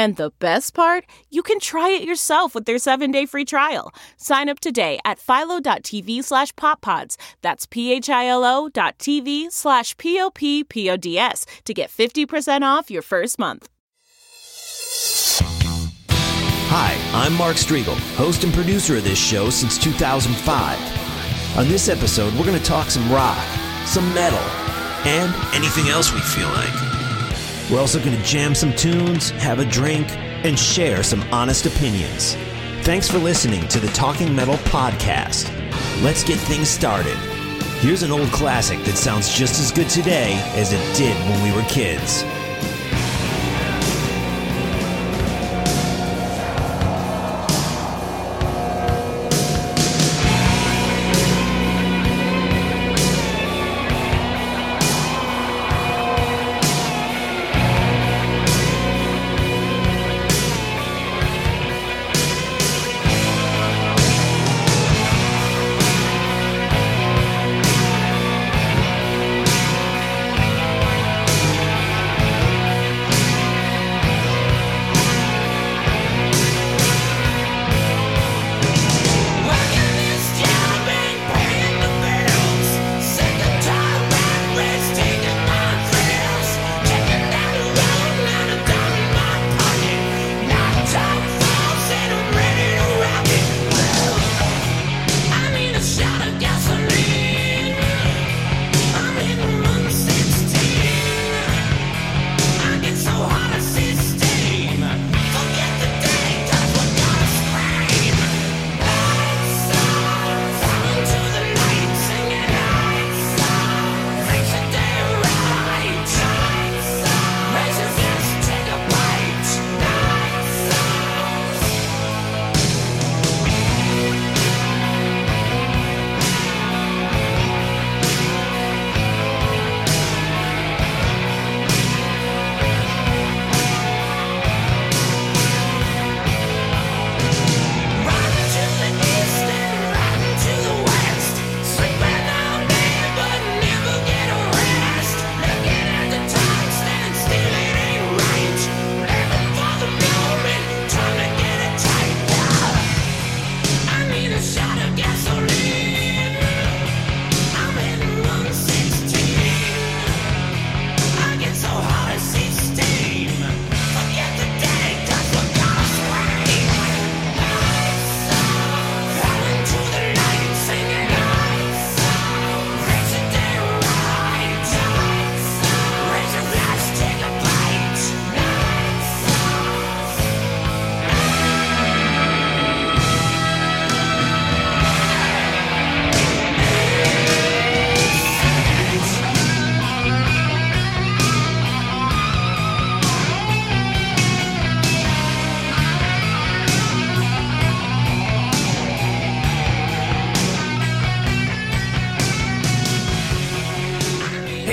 And the best part, you can try it yourself with their seven-day free trial. Sign up today at philo.tv slash poppods. That's p-h-i-l-o dot tv slash p-o-p-p-o-d-s to get 50% off your first month. Hi, I'm Mark Strigl, host and producer of this show since 2005. On this episode, we're going to talk some rock, some metal, and anything else we feel like. We're also going to jam some tunes, have a drink, and share some honest opinions. Thanks for listening to the Talking Metal Podcast. Let's get things started. Here's an old classic that sounds just as good today as it did when we were kids.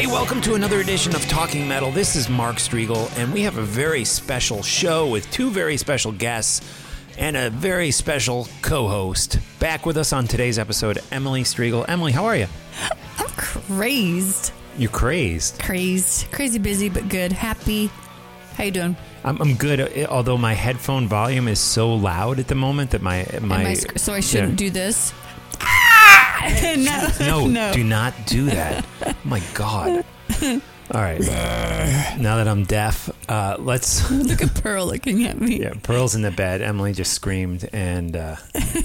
Welcome to another edition of Talking Metal. This is Mark Strigl, and we have a very special show with two very special guests and a very special co host. Back with us on today's episode, Emily Strigl. Emily, how are you? I'm crazed. You crazed? Crazed. Crazy busy, but good. Happy. How you doing? I'm, I'm good. uh, Although my headphone volume is so loud at the moment that my my sc- so I shouldn't yeah. do this. no, No, no. do not do that. oh my God. All right. now that I'm deaf, uh, let's. Look at Pearl looking at me. Yeah, Pearl's in the bed. Emily just screamed, and uh,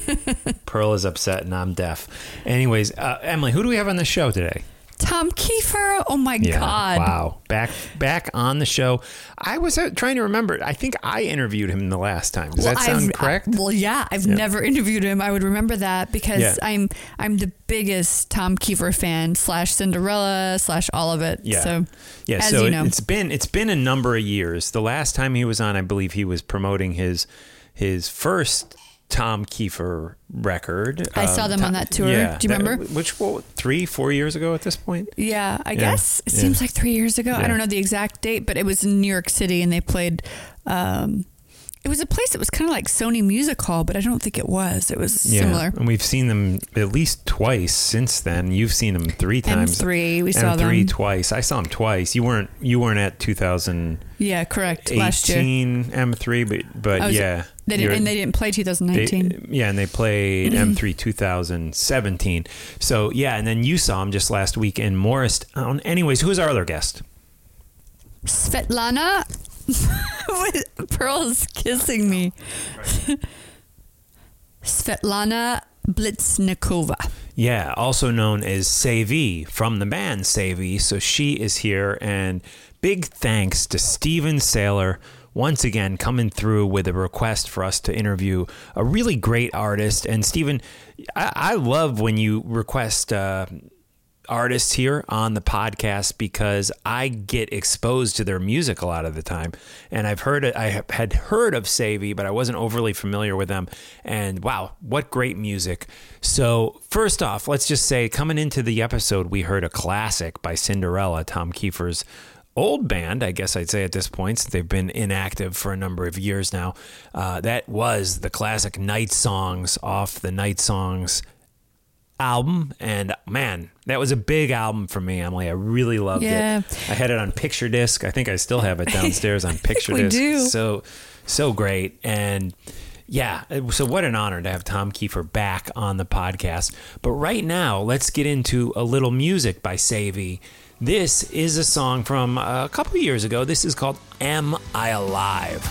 Pearl is upset, and I'm deaf. Anyways, uh, Emily, who do we have on the show today? Tom Keifer. Oh my Yeah, God. Wow. Back back on the show. I was uh, trying to remember. I think I interviewed him the last time. Does Well, that sound I've- correct? I- well, yeah, I've never interviewed him. I would remember that because Yeah. I'm I'm the biggest Tom Keifer fan slash Cinderella slash all of it. Yeah. So yeah, as so you know. it's been it's been a number of years. The last time he was on, I believe he was promoting his his first Tom Keifer record. I saw them on that tour. Do you that- remember? which what, three, four years ago at this point? Yeah, I Yeah, guess it yeah. seems like three years ago. Yeah. I don't know the exact date, but it was in New York City, and they played. Um, it was a place that was kind of like Sony Music Hall, but I don't think it was. It was similar. And we've seen them at least twice since then. You've seen them three times. M3, we saw M3 them. twice. I saw them twice. You weren't you weren't at 2000. Yeah, correct. Last year, M3, but but was- yeah. they didn't, and they didn't play 2019. They, yeah, and they played M3 2017. So yeah, and then you saw them just last week in Morristown. Anyways, who's our other guest? Svetlana, Pearl's kissing me. Svetlana Blitsnikova. Yeah, also known as Savy from the band Savy. So she is here, and big thanks to Steven Saylor once again coming through with a request for us to interview a really great artist. And Steven, I, I love when you request. Uh, artists here on the podcast because I get exposed to their music a lot of the time. And I've heard I had heard of Savy, but I wasn't overly familiar with them. And wow, what great music. So, first off, let's just say coming into the episode, we heard a classic by Cinderella, Tom Keifer's old band, I guess I'd say at this point, since they've been inactive for a number of years now. Uh, that was the classic Night Songs off the Night Songs album and man that was a big album for me emily. I really loved Yeah. it i had it on picture disc. I think i still have it downstairs on picture we disc. do. so so great. And yeah so what an honor to have tom keifer back on the podcast. But right now let's get into a little music by savy this is a song from a couple years ago. This is called am i alive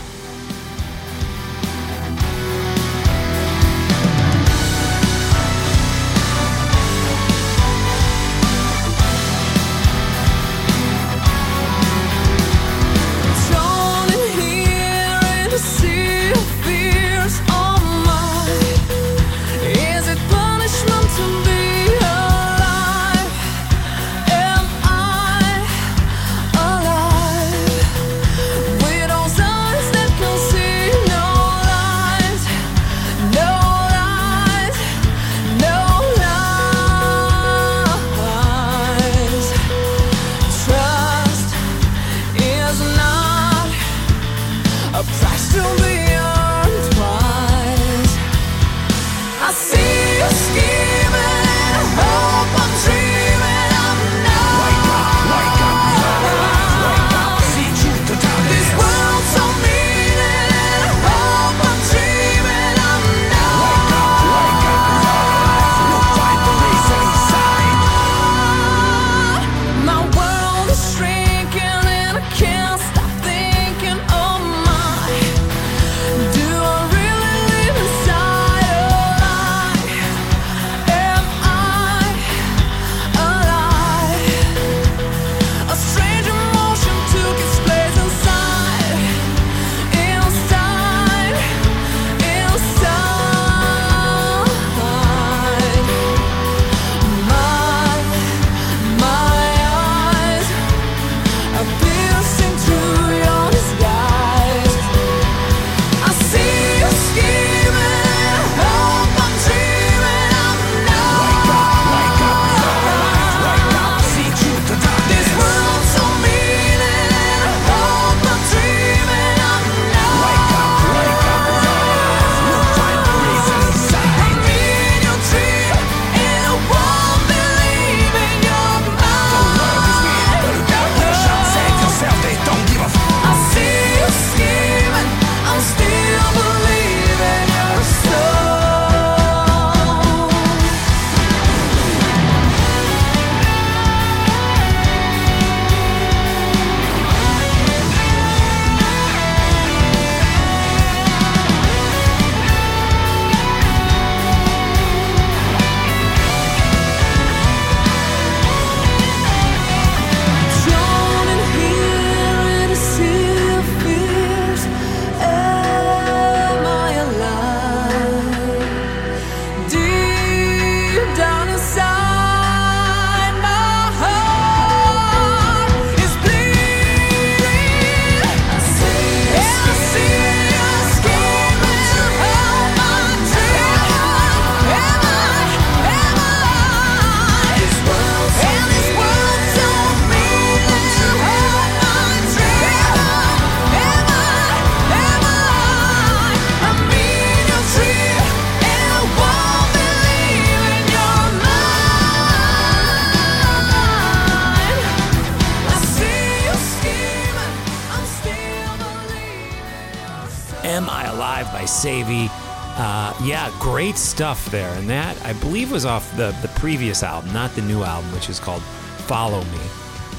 Savy. Uh, yeah, great stuff there. And that, I believe, was off the, the previous album, not the new album, which is called Follow Me.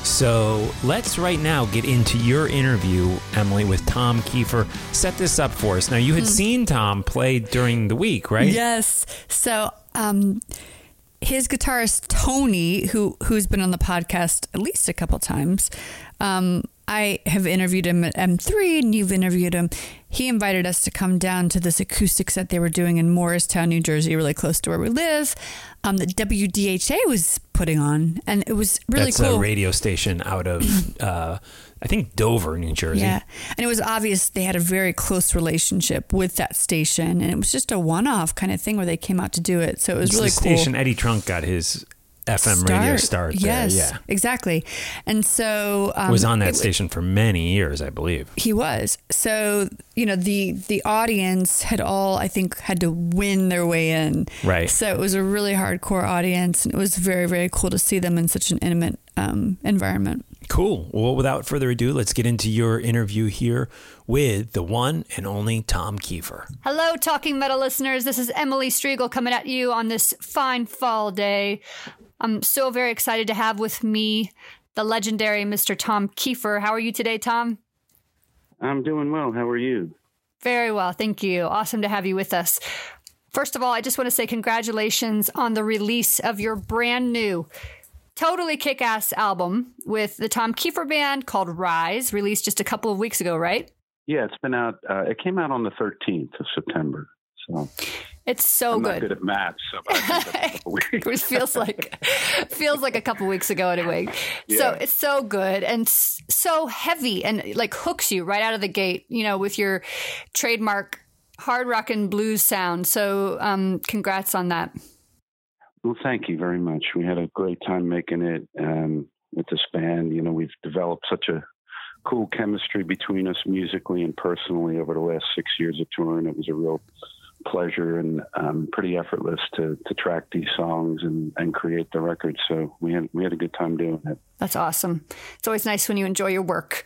So let's right now get into your interview, Emily, with Tom Keifer. Set this up for us. Now, you had seen Tom play during the week, right? Yes. So, um, his guitarist Tony, who who's been on the podcast at least a couple times, um, I have interviewed him at M3, and you've interviewed him. He invited us to come down to this acoustic set they were doing in Morristown, New Jersey, really close to where we live. Um, that WDHA was putting on, and it was really cool. That's cool. a radio station out of, uh, I think, Dover, New Jersey. Yeah. And it was obvious they had a very close relationship with that station. And it was just a one off kind of thing where they came out to do it. So it was It's really cool. station Eddie Trunk got his FM radio start there. Yes. Yeah. Exactly. And so um, was on that it- station for many years, I believe. He was. So, you know, the the audience had all I think had to win their way in. Right. So it was a really hardcore audience and it was very, very cool to see them in such an intimate um, environment. Cool. Well, without further ado, let's get into your interview here with the one and only Tom Keifer. Hello, Talking Metal listeners. This is Emily Strigl coming at you on this fine fall day. I'm so very excited to have with me the legendary Mr. Tom Keifer. How are you today, Tom? I'm doing well. How are you? Very well, thank you. Awesome to have you with us. First of all, I just want to say congratulations on the release of your brand new, totally kick ass album with the Tom Keifer Band called Rise, released just a couple of weeks ago, right? Yeah, it's been out. Uh, it came out on the 13th of September. So It's so I'm good. not good at math, so I think that's a couple weeks. it feels like feels like a couple weeks ago anyway. So it's so good and so heavy and like hooks you right out of the gate. You know, with your trademark hard rock and blues sound. So um, congrats on that. Well, thank you very much. We had a great time making it um, with this band. You know, we've developed such a cool chemistry between us musically and personally over the last six years of touring. It was a real pleasure and um, pretty effortless to to track these songs and, and create the record. So we had we had a good time doing it. That's awesome. It's always nice when you enjoy your work.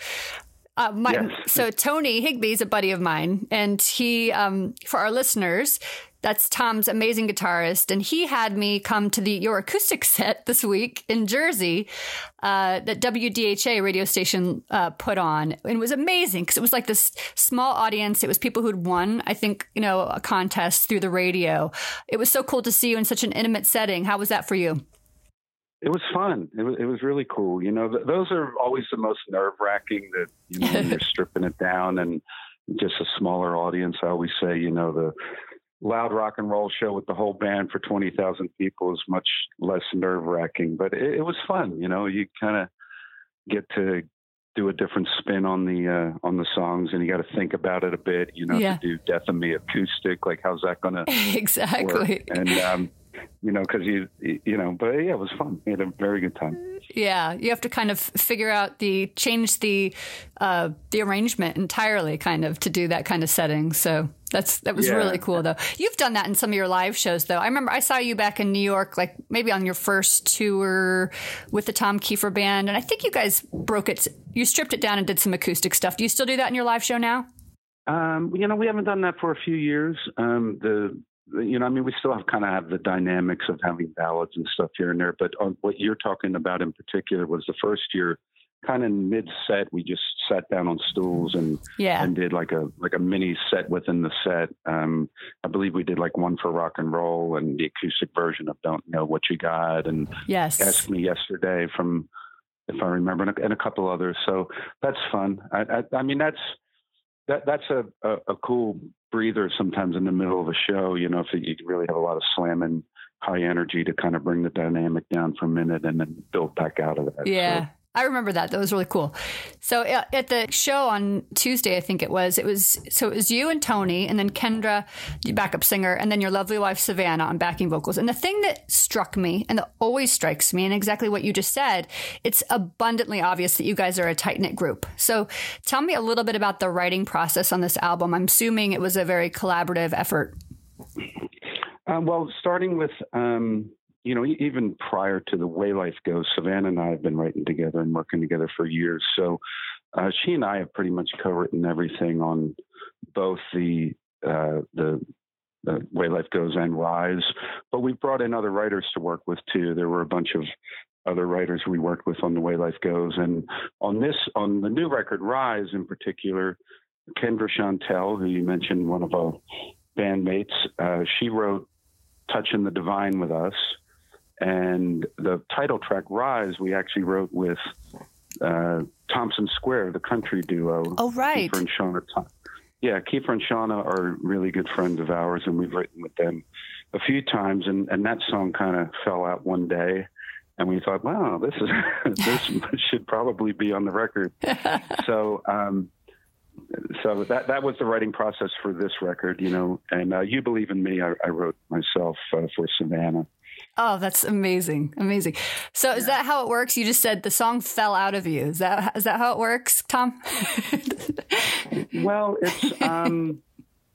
Uh, my, Yes. So Tony Higbee is a buddy of mine, and he, um, for our listeners, that's Tom's amazing guitarist, and he had me come to the your acoustic set this week in Jersey uh, that WDHA radio station uh, put on, and it was amazing because it was like this small audience. It was people who'd won, I think, you know, a contest through the radio. It was so cool to see you in such an intimate setting. How was that for you? It was fun. It was it was really cool. You know, th- those are always the most nerve wracking. That you know when you're stripping it down and just a smaller audience. I always say, you know, the loud rock and roll show with the whole band for twenty thousand people is much less nerve wracking. But it, it was fun. You know, you kind of get to do a different spin on the uh, on the songs, and you got to think about it a bit. You know, Yeah. to do Death of Me acoustic, like how's that going to exactly. work? And um, you know, because you you know, but yeah, it was fun. We had a very good time. Yeah, you have to kind of figure out the change the uh, the arrangement entirely, kind of to do that kind of setting. So that's that was Yeah. really cool, though. You've done that in some of your live shows, though. I remember I saw you back in New York, like maybe on your first tour with the Tom Keifer band, and I think you guys broke it. You stripped it down and did some acoustic stuff. Do you still do that in your live show now? Um, you know, we haven't done that for a few years. Um, the, the you know, I mean, we still have kind of have the dynamics of having ballads and stuff here and there. But on what you're talking about in particular was the first year, kind of mid set, we just sat down on stools and Yeah. and did like a like a mini set within the set. Um, I believe we did like one for rock and roll and the acoustic version of "Don't Know What You Got" and Yes. asked me yesterday from if I remember and a, and a couple others. So that's fun. I, I, I mean that's that that's a, a, a cool breather sometimes in the middle of a show. You know, if you really have a lot of slamming high energy to kind of bring the dynamic down for a minute and then build back out of that. Yeah. So, I remember that. That was really cool. So uh, at the show on Tuesday, I think it was, it was, so it was you and Tony and then Kendra, the backup singer, and then your lovely wife, Savannah on backing vocals. And the thing that struck me and that always strikes me and exactly what you just said, it's abundantly obvious that you guys are a tight knit group. So tell me a little bit about the writing process on this album. I'm assuming it was a very collaborative effort. Uh, well, starting with, um, you know, even prior to the way life goes, Savannah and I have been writing together and working together for years. So uh, she and I have pretty much co-written everything on both the uh, the the way life goes and rise. But we've brought in other writers to work with too. There were a bunch of other writers we worked with on the way life goes. And on this on the new record rise in particular kendra chantelle who you mentioned one of our bandmates uh, she wrote touching the divine with us and the title track rise we actually wrote with uh, thompson square the country duo Oh, right. Keifer and Shawna. Yeah, Keifer and Shawna are really good friends of ours, and we've written with them a few times. And, and that song kind of fell out one day, and we thought, wow, this is this should probably be on the record. so, um, so that that was the writing process for this record, you know. And uh, you believe in me, I, I wrote myself uh, for Savannah. Oh, that's amazing. Amazing. So is that how it works? You just said the song fell out of you. Is that is that how it works, Tom? Well, it's um,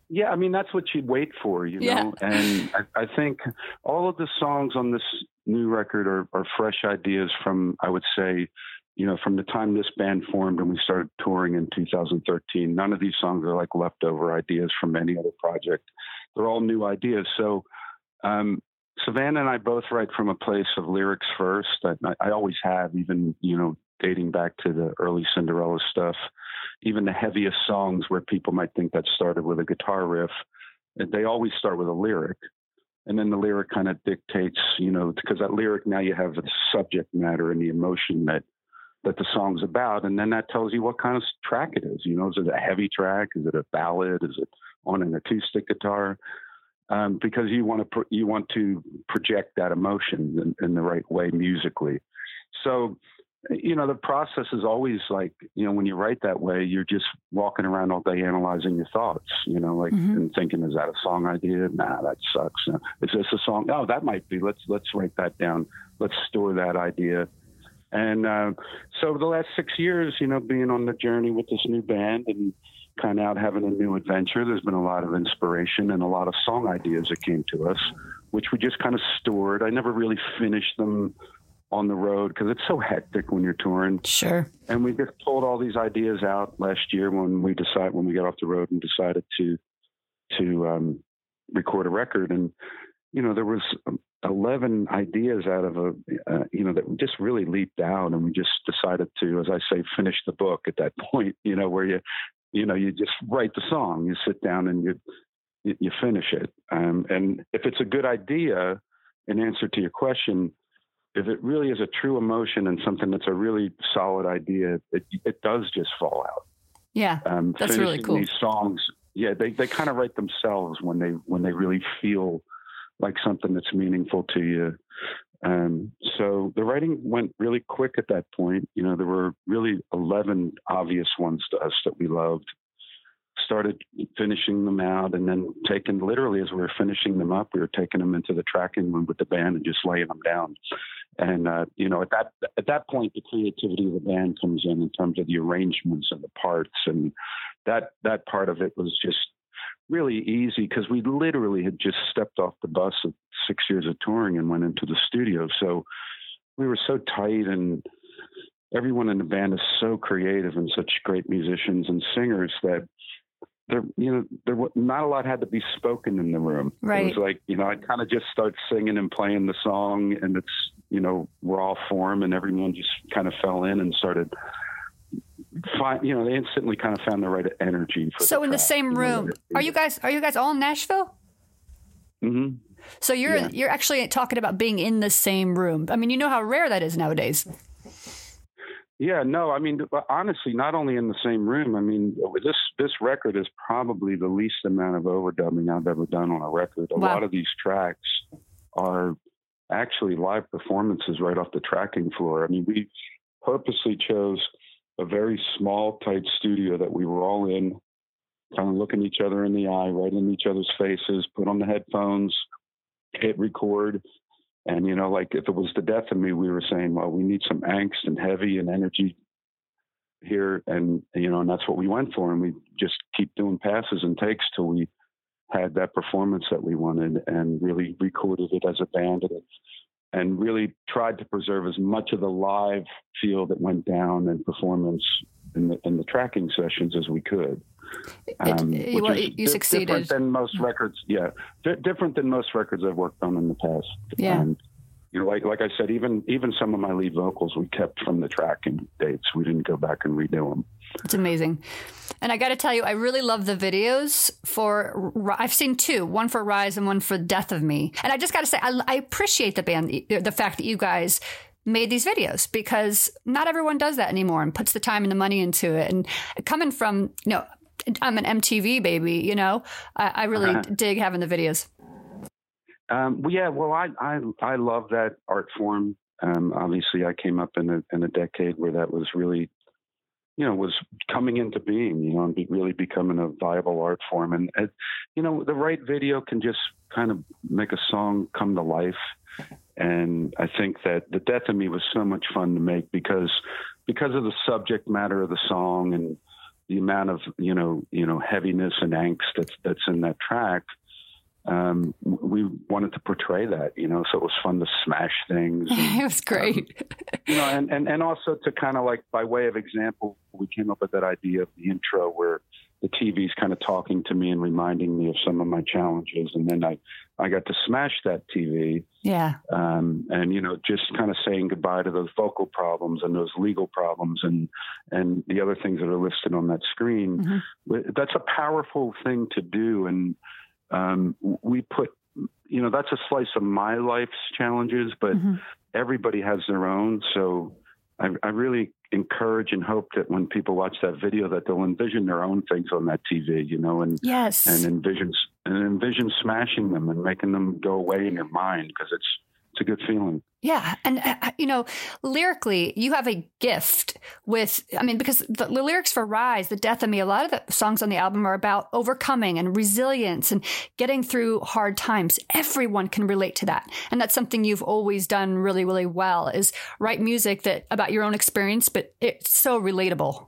yeah. I mean, that's what you'd wait for, you Yeah. know. And I, I think all of the songs on this new record are, are fresh ideas from, I would say, you know, from the time this band formed and we started touring in 2013. None of these songs are like leftover ideas from any other project. They're all new ideas. So, um, Savannah and I both write from a place of lyrics first. I, I always have, even you know, dating back to the early Cinderella stuff even the heaviest songs where people might think that started with a guitar riff, they always start with a lyric. And then the lyric kind of dictates, you know, because that lyric now you have the subject matter and the emotion that that the song's about, and then that tells you what kind of track it is. You know, is it a heavy track? Is it a ballad? Is it on an acoustic guitar? Um, because you want to pro- you want to project that emotion in, in the right way musically. So you know the process is always like you know when you write that way you're just walking around all day analyzing your thoughts you know like and thinking is that a song idea? Nah that sucks. Is this a song? Oh that might be. Let's let's write that down. Let's store that idea. And uh, so the last six years you know being on the journey with this new band and kind of out having a new adventure there's been a lot of inspiration and a lot of song ideas that came to us which we just kind of stored i never really finished them on the road because it's so hectic when you're touring. Sure. And we just pulled all these ideas out last year when we decided when we got off the road and decided to to um, record a record. And you know there was um, eleven ideas out of a uh, you know that just really leaped out, and we just decided to, as I say, finish the book at that point. You know where you you know you just write the song, you sit down and you you, finish it. Um, and if it's a good idea, in answer to your question if it really is a true emotion and something that's a really solid idea, it, it does just fall out. Yeah. Um, That's really cool. These songs, yeah, they, they kind of write themselves when they when they really feel like something that's meaningful to you. Um, so the writing went really quick at that point. You know, there were really eleven obvious ones to us that we loved. Started finishing them out, and then taking literally as we were finishing them up, we were taking them into the tracking room with the band and just laying them down. And uh, you know, at that at that point, the creativity of the band comes in in terms of the arrangements and the parts, and that that part of it was just really easy because we literally had just stepped off the bus of six years of touring and went into the studio. So we were so tight, and everyone in the band is so creative and such great musicians and singers that there, you know, there wa- not a lot had to be spoken in the room. It was like, you know, I kind of just start singing and playing the song, and it's, you know, raw form, and everyone just kind of fell in and started. Find, you know, they instantly kind of found the right energy for. So in the same room, are you guys are you guys all in Nashville? hmm So you're Yeah. you're actually talking about being in the same room. I mean, you know how rare that is nowadays. Yeah, no, I mean, honestly, not only in the same room. I mean, this this record is probably the least amount of overdubbing I've ever done on a record. A Wow. lot of these tracks are actually live performances right off the tracking floor. I mean, we purposely chose a very small, tight studio that we were all in, kind of looking each other in the eye, right in each other's faces, put on the headphones, hit record. And, you know, like if it was the death of me, we were saying, well, we need some angst and heavy and energy here. And, you know, and that's what we went for. And we just keep doing passes and takes till we had that performance that we wanted and really recorded it as a band and, and really tried to preserve as much of the live feel that went down and performance in the, in the tracking sessions as we could. Um, It- which well, is you di- succeeded. Different than most records. Yeah, Di different than most records I've worked on in the past. Yeah. Um, you know, like like I said, even even some of my lead vocals we kept from the tracking dates. We didn't go back and redo them. It's amazing. And I got to tell you, I really love the videos for. I've seen two, one for Rise and one for Death of Me. And I just got to say, I, I appreciate the band, the fact that you guys made these videos because not everyone does that anymore and puts the time and the money into it. And coming from, you know, I'm an MTV baby, you know, I, I really uh-huh. dig having the videos. Um, well, yeah, well, I, I I love that art form. Um, obviously, I came up in a in a decade where that was really, you know, was coming into being. You know, and be, really becoming a viable art form. And you know, the right video can just kind of make a song come to life. And I think that the death of me was so much fun to make because because of the subject matter of the song and the amount of you know you know heaviness and angst that's that's in that track um, we wanted to portray that, you know, so it was fun to smash things. And, it was great. you know, and, and, and also to kind of like, by way of example, we came up with that idea of the intro where the TV's kind of talking to me and reminding me of some of my challenges. And then I, I got to smash that TV yeah. um, and you know just kind of saying goodbye to those vocal problems and those legal problems and and the other things that are listed on that screen that's a powerful thing to do and um, we put you know that's a slice of my life's challenges but everybody has their own so I, I really encourage and hope that when people watch that video that they'll envision their own things on that tv you know and Yes. and envision and envision smashing them and making them go away in your mind because it's it's a good feeling. Yeah. And, uh, you know, lyrically, you have a gift with, I mean, because the, the lyrics for Rise, The Death of Me, a lot of the songs on the album are about overcoming and resilience and getting through hard times. Everyone can relate to that. And that's something you've always done really, really well is write music that about your own experience, but it's so relatable.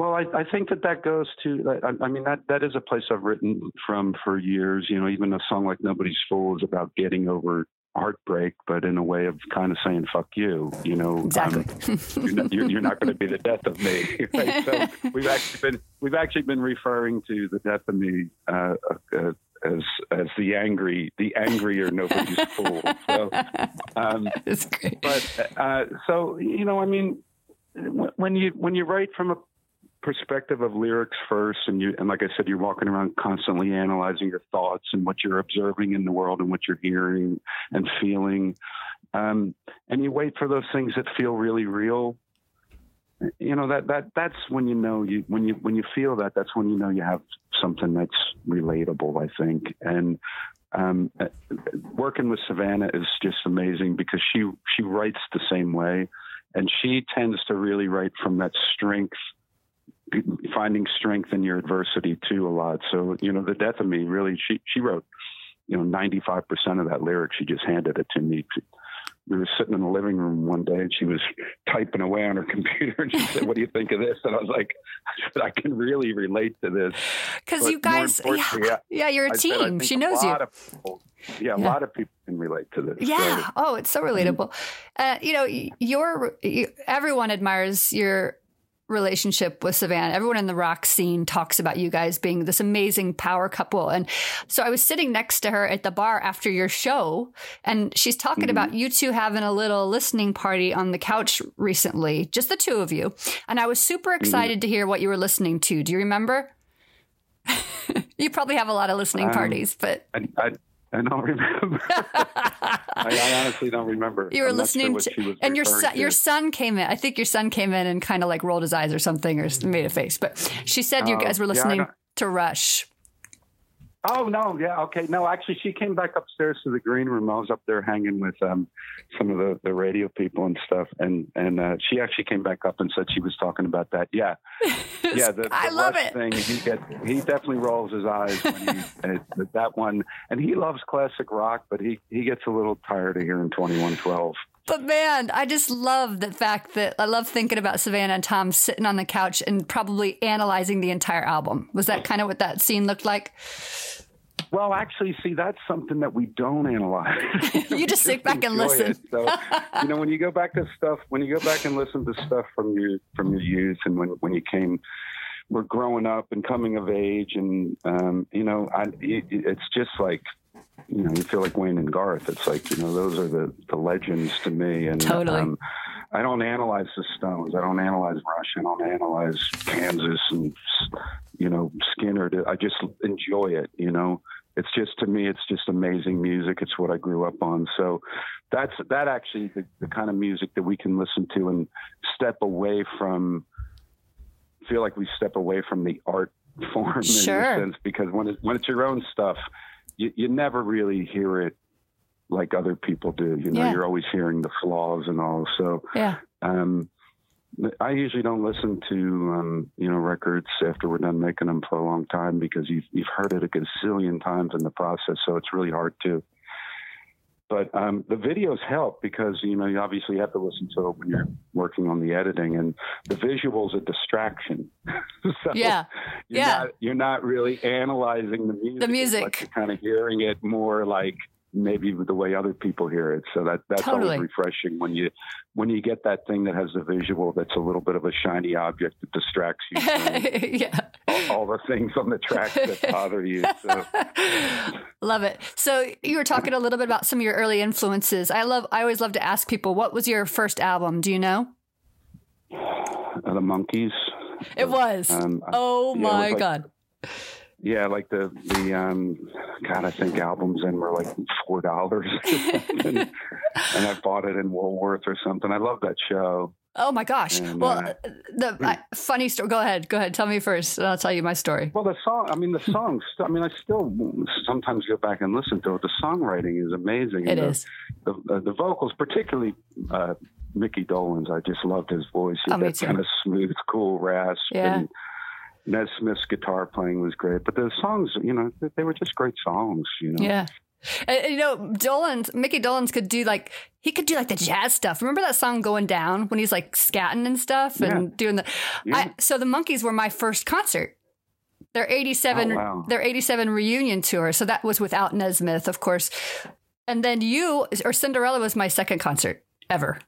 Well, I, I think that that goes to. I, I mean, that that is a place I've written from for years. You know, even a song like "Nobody's Fool" is about getting over heartbreak, but in a way of kind of saying "fuck you." You know, Exactly. um, you're not, you're, you're not going to be the death of me. Right? So we've actually been we've actually been referring to the death of me uh, uh, as as the angry, the angrier nobody's fool. So, um, It's great. but uh, so you know, I mean, when you when you write from a perspective of lyrics first, and you and like I said, you're walking around constantly analyzing your thoughts and what you're observing in the world and what you're hearing and feeling, um, and you wait for those things that feel really real. You know that that that's when you know you when you when you feel that that's when you know you have something that's relatable. I think and um, uh, working with Savannah is just amazing because she she writes the same way, and she tends to really write from that strength, finding strength in your adversity too a lot. So you know, the death of me really she she wrote you know ninety five percent of that lyric. She just handed it to me. We were sitting in the living room one day, and she was typing away on her computer, and she said, "What do you think of this?" And I was like, "I said I can really relate to this." Because you guys, yeah, yeah, you're a I team. think She knows you. people- yeah, a Yeah. lot of people can relate to this. Yeah. So, Oh, it's so relatable. Uh, you know, your you, everyone admires your relationship with Savannah. Everyone in the rock scene talks about you guys being this amazing power couple. And so I was sitting next to her at the bar after your show, and she's talking about you two having a little listening party on the couch recently, just the two of you. And I was super excited to hear what you were listening to. Do you remember? you probably have a lot of listening Um, parties, but I, I, I don't remember. I, I honestly don't remember. You were I'm not sure listening to, and your son, to. your son came in. I think your son came in and kind of like rolled his eyes or something, or made a face. But she said you Oh, guys were listening don't- to Rush. Oh no, yeah, okay. No, actually, she came back upstairs to the green room. I was up there hanging with um, some of the, the radio people and stuff, and and uh, she actually came back up and said she was talking about that. Yeah, yeah. The, I the love Rush it. Thing, he get he definitely rolls his eyes when he uh, that one, and he loves classic rock, but he he gets a little tired of hearing Twenty One Twelve. But man, I just love the fact that I love thinking about Savannah and Tom sitting on the couch and probably analyzing the entire album. Was that kind of what that scene looked like? Well, actually, see, that's something that we don't analyze. You just sit back and listen. So, you know, when you go back to stuff, when you go back and listen to stuff from your from your youth, and when when you came, we're growing up and coming of age, and um, you know, I, it, it's just like you know, you feel like Wayne and Garth. It's like you know, those are the the legends to me, and Totally. Um, I don't analyze the Stones. I don't analyze Rush. I don't analyze Kansas and you know Skynyrd. I just enjoy it. You know, it's just to me, it's just amazing music. It's what I grew up on. So that's that actually the, the kind of music that we can listen to and step away from. Feel like we step away from the art form Sure. in a sense because when it, when it's your own stuff, you, you never really hear it like other people do. You know, Yeah. you're always hearing the flaws and all. So Yeah. um, I usually don't listen to um, you know records after we're done making them for a long time because you've you've heard it a gazillion times in the process, so it's really hard to. But um, the videos help because you know you obviously have to listen to it when you're working on the editing, and the visuals a distraction. so Yeah. you're Yeah. Not, you're not really analyzing the music. The music. You're kind of hearing it more like maybe the way other people hear it. So that that's Totally. always refreshing when you when you get that thing that has a visual that's a little bit of a shiny object that distracts you from yeah. all the things on the track that bother you. So Love it. So you were talking a little bit about some of your early influences. I love. I always love to ask people, what was your first album? Do you know? uh, the Monkees. It was. Um, oh yeah, it my was like- god. Yeah, like the the um God, I think albums in were like four dollars, and, and I bought it in Woolworth or something. I love that show. Oh my gosh. And, well, uh, the I, funny story. Go ahead. Go ahead. Tell me first, and I'll tell you my story. Well, the song. I mean, the songs. I mean, I still sometimes go back and listen to it. The songwriting is amazing. It the, is. The, uh, the vocals, particularly uh, Mickey Dolenz. I just loved his voice. He Oh, that kind of smooth, cool rasp. Yeah. And Ned Smith's guitar playing was great. But the songs, you know, they, were just great songs. You know. Yeah. You know, Dolenz Mickey Dolenz could do like he could do like the jazz stuff. Remember that song "Going Down" when he's like scatting and stuff and Yeah. doing the. Yeah. I, so the Monkees were my first concert. Their '87, Oh, wow. their '87 reunion tour. So that was without Nesmith, of course. And then you or Cinderella was my second concert ever,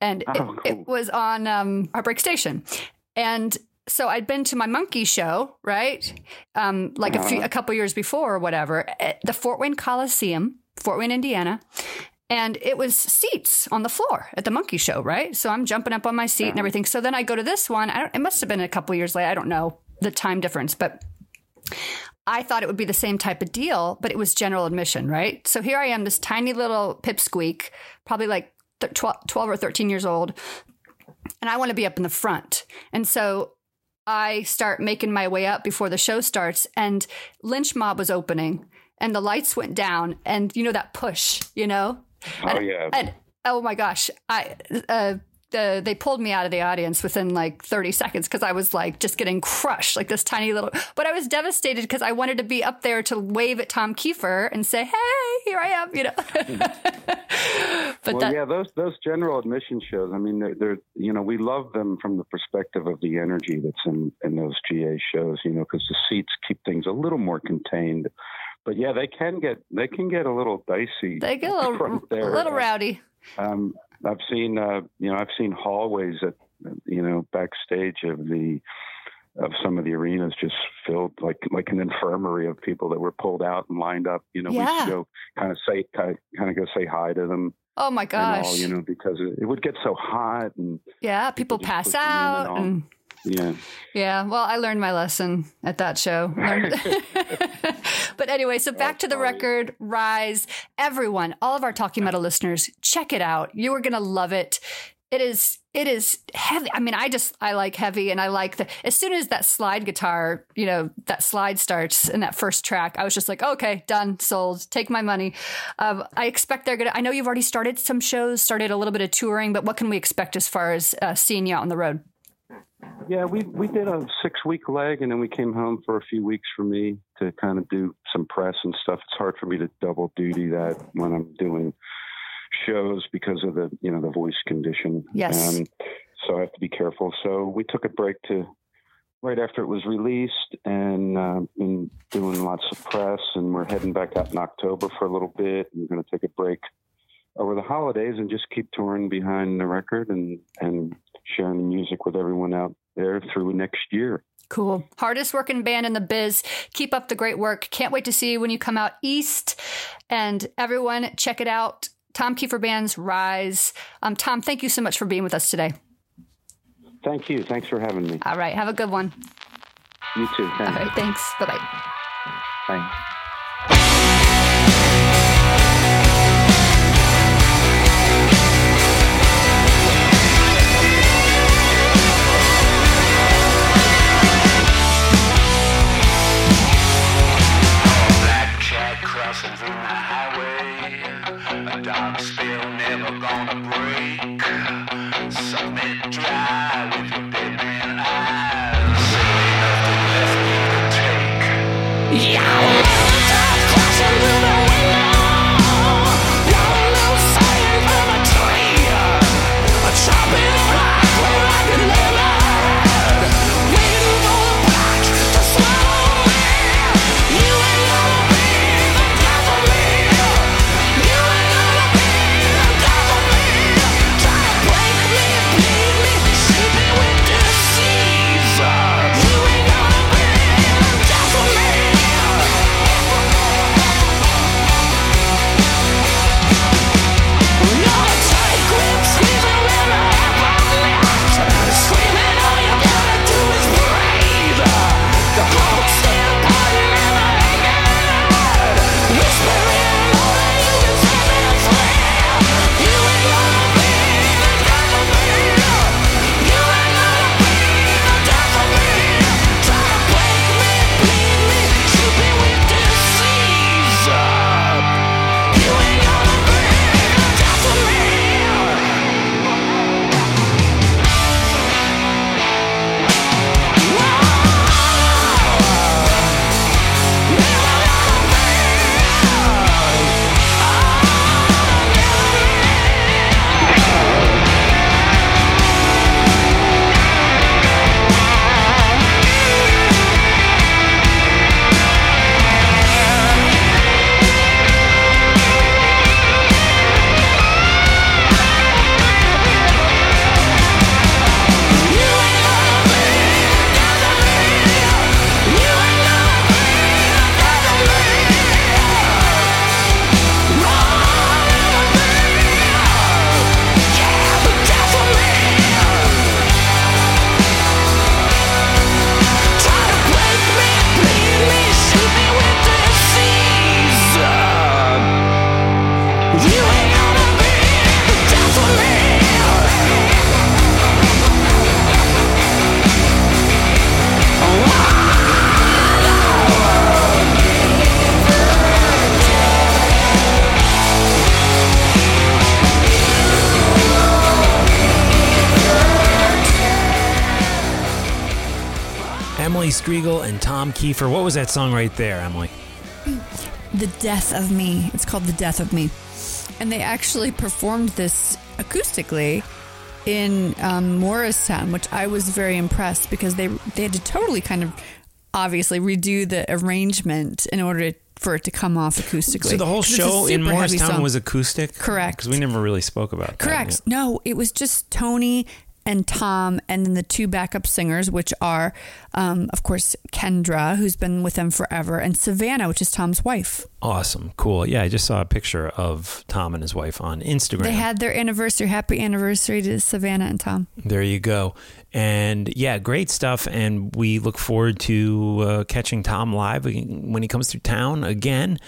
and Oh, it, cool. it was on um, Heartbreak Station, and. So I'd been to my monkey show, right? Um, like a few, Uh-huh. a couple years before or whatever, at the Fort Wayne Coliseum, Fort Wayne, Indiana. And it was seats on the floor at the monkey show, right? So I'm jumping up on my seat and everything. So then I go to this one. I don't, it must have been a couple years later. I don't know the time difference, but I thought it would be the same type of deal, but it was general admission, right? So here I am, this tiny little pipsqueak, probably like th- 12, 12 or 13 years old, and I want to be up in the front. And so I start making my way up before the show starts, and Lynch Mob was opening, and the lights went down, and you know that push, you know? Oh yeah. And oh my gosh, I uh, the, they pulled me out of the audience within like 30 seconds because I was like just getting crushed, like this tiny little. But I was devastated because I wanted to be up there to wave at Tom Keifer and say, "Hey, here I am," you know. but well, that, yeah, those those general admission shows. I mean, they're, they're you know we love them from the perspective of the energy that's in in those GA shows. You know, because the seats keep things a little more contained. But yeah, they can get they can get a little dicey. they get a little, from there. a little rowdy. Um, I've seen uh, you know I've seen hallways at you know backstage of the of some of the arenas just filled like like an infirmary of people that were pulled out and lined up. You know, we Yeah. should go kind of say kind of, go say hi to them Oh my and gosh. all, you know, because it, it would get so hot and yeah, people just pass push them in and out. all. And, yeah. yeah, well, I learned my lesson at that show. But anyway, so back to the record, Rise. Everyone, all of our Talking Metal listeners, check it out. You are going to love it. It is it is heavy. I mean, I just I like heavy and I like the as soon as that slide guitar, you know, that slide starts in that first track, I was just like, okay, done, sold, take my money. Um, I expect they're gonna. I know you've already started some shows, started a little bit of touring, but what can we expect as far as uh, seeing you out on the road? Yeah, we we did a six week leg, and then we came home for a few weeks for me to kind of do some press and stuff. It's hard for me to double duty that when I'm doing shows because of the you know the voice condition. Yes. Um, so I have to be careful. So we took a break to right after it was released, and uh, been doing lots of press, and we're heading back out in October for a little bit. We're going to take a break over the holidays and just keep touring behind the record and and sharing the music with everyone out there through next year. Cool. Hardest working band in the biz. Keep up the great work. Can't wait to see you when you come out east. And everyone, check it out. Tom Keifer Band's Rise. Um, Tom, thank you so much for being with us today. Thank you. Thanks for having me. All right. Have a good one. You too. All Thanks. right. Thanks. Bye bye. Bye. Keifer. What was that song right there, Emily? The Death of Me. It's called The Death of Me. And they actually performed this acoustically in um, Morristown, which I was very impressed because they they had to totally kind of obviously redo the arrangement in order for it to come off acoustically. So the whole show in Morristown was acoustic? Correct. Because we never really spoke about that. Correct. No, it was just Tony and Tom, and then the two backup singers, which are, um, of course, Kendra, who's been with them forever, and Savannah, which is Tom's wife. Awesome. Cool. Yeah, I just saw a picture of Tom and his wife on Instagram. They had their anniversary. Happy anniversary to Savannah and Tom. There you go. And yeah, great stuff. And we look forward to uh, catching Tom live when he comes through town again.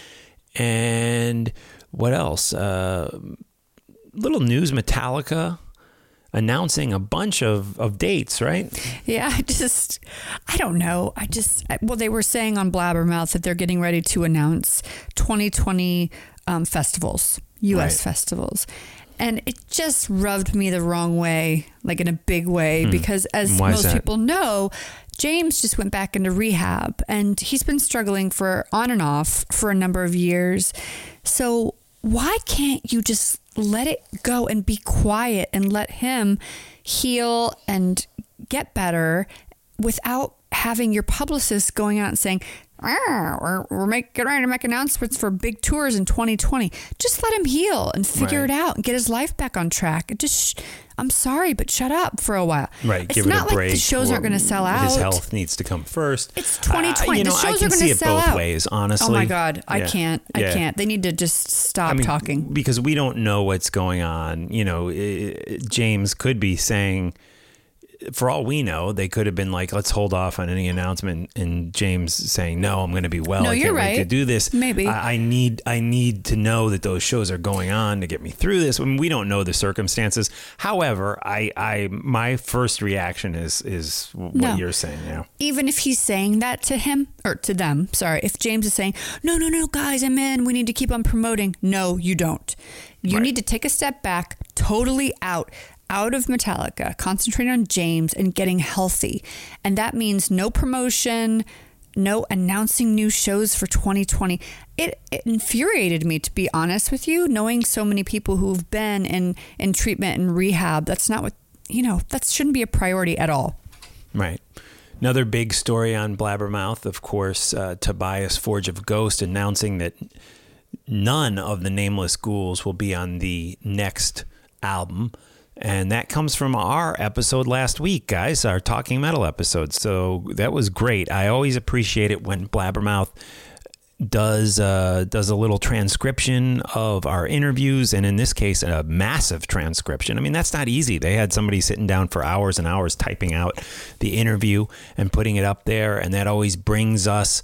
And what else? Uh, little news Metallica announcing a bunch of, of dates, right? Yeah, I just, I don't know. I just, I- well, they were saying on Blabbermouth that they're getting ready to announce 2020 um, festivals, U.S. Right. festivals. And it just rubbed me the wrong way, like in a big way, because as Hmm. Why most people know, James just went back into rehab and he's been struggling for on and off for a number of years. So why can't you just let it go and be quiet and let him heal and get better without having your publicist going out and saying "Ah, we're, we're make, getting ready to make announcements for big tours in 2020. Just let him heal and figure Right. it out and get his life back on track. Just, sh- I'm sorry, but shut up for a while. Right, It's give it not a like break. the shows aren't going to sell out. His health needs to come first. It's I- 2020. you know, the I shows can are going see to it sell both out. ways. Honestly. Oh my God, I Yeah. can't. I Yeah. can't. They need to just stop I mean, talking. because we don't know what's going on. You know, i James could be saying, for all we know, they could have been like, "Let's hold off on any announcement," and James saying, "No, I'm going to be well. No, I you're can't wait to do this. Maybe. I, I need, I need to know that those shows are going on to get me through this. I mean, we don't know the circumstances. However, I, I, my first reaction is, is what No. you're saying now. even if he's saying that to him or to them, sorry, if James is saying, no, no, no, guys, I'm in, we need to keep on promoting. No, you don't. You Right. need to take a step back, totally out, out of Metallica, concentrate on James and getting healthy. And that means no promotion, no announcing new shows for 2020. It, it infuriated me, to be honest with you, knowing so many people who've been in, in treatment and rehab. That's not what, you know, that shouldn't be a priority at all. Right. Another big story on Blabbermouth, of course, uh, Tobias Forge of Ghost announcing that none of the Nameless Ghouls will be on the next album. And that comes from our episode last week, guys, our Talking Metal episode. So that was great. I always appreciate it when Blabbermouth does uh, does a little transcription of our interviews, and in this case, a massive transcription. I mean, that's not easy. They had somebody sitting down for hours and hours typing out the interview and putting it up there, and that always brings us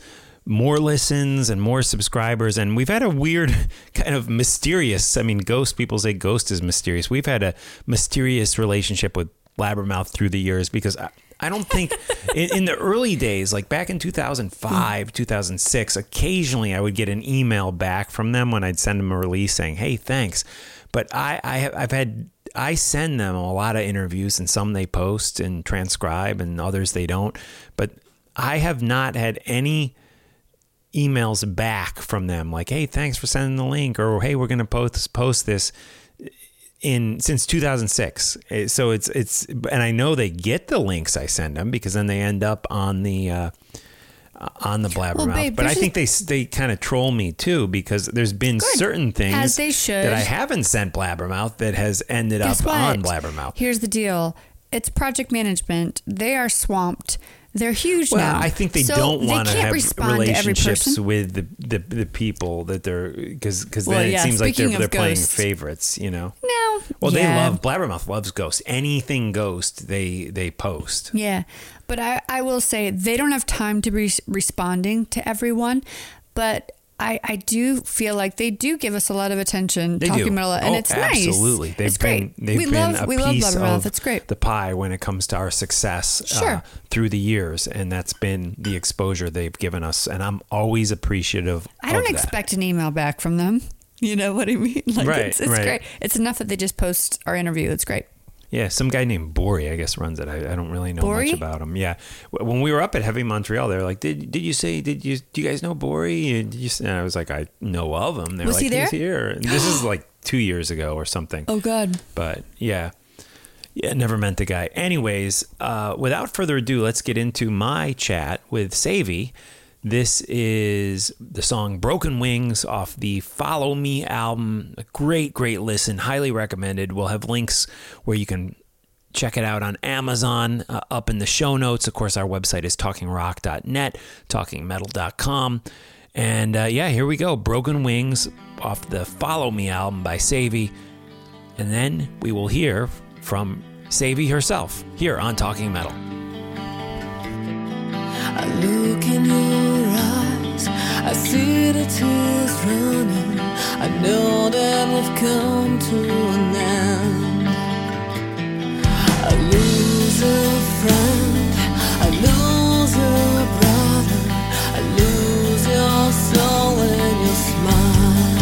more listens and more subscribers. And we've had a weird kind of mysterious. I mean, Ghost people say Ghost is mysterious. We've had a mysterious relationship with Blabbermouth through the years because. I, I don't think in, in the early days, like back in 2005, hmm. 2006, occasionally I would get an email back from them when I'd send them a release saying, "Hey, thanks." But I, I have, I've had, I send them a lot of interviews, and some they post and transcribe, and others they don't. But I have not had any emails back from them like, "Hey, thanks for sending the link," or "Hey, we're going to post post this." in since 2006 Uh, so it's it's and i know they get the links i send them because then they end up on the uh on the blabbermouth babe, but i think they they kind of troll me too because there's been Good. certain things As they should. that i haven't sent blabbermouth that has ended Guess up what? on blabbermouth Here's the deal. It's project management. They are swamped. They're huge well, now. I think they So don't want to have to relationships person. with the, the the people that they're because because Well, then yeah, it seems like they're they're playing favorites, you know. No. Well, they love Blabbermouth loves ghosts. Anything Ghost, they they post. Yeah, but I, I will say they don't have time to be responding to everyone, but I, I do feel like they do give us a lot of attention They talking do. about it, and Oh, it's nice. Absolutely, they've it's been great. they've we love we love of It's great. the pie when it comes to our success uh, Sure. through the years, and that's been the exposure they've given us, and I'm always appreciative. I don't that. expect an email back from them. You know what I mean? Like Right, it's, it's right. great. It's enough that they just post our interview. It's great. Yeah, some guy named Bori, I guess, runs it. I, I don't really know Bori? much about him. Yeah, when we were up at Heavy Montreal, they were like, "Did did you say? Did you do you guys know Bori?" And, you, and I was like, "I know of him." They're Was like, he there? He's here. And this is like two years ago or something. Oh God. But yeah, yeah, never met the guy. Anyways, uh, without further ado, let's get into my chat with Sevi. This is the song Broken Wings off the Follow Me album. A great, great listen. Highly recommended. We'll have links where you can check it out on Amazon uh, up in the show notes. Of course, our website is talkingrock.net, talkingmetal.com. And uh, yeah, here we go. Broken Wings off the Follow Me album by Sevi. And then we will hear from Sevi herself here on Talking Metal. I see the tears running. I know that we've come to an end. I lose a friend, I lose a brother, I lose your soul and your smile.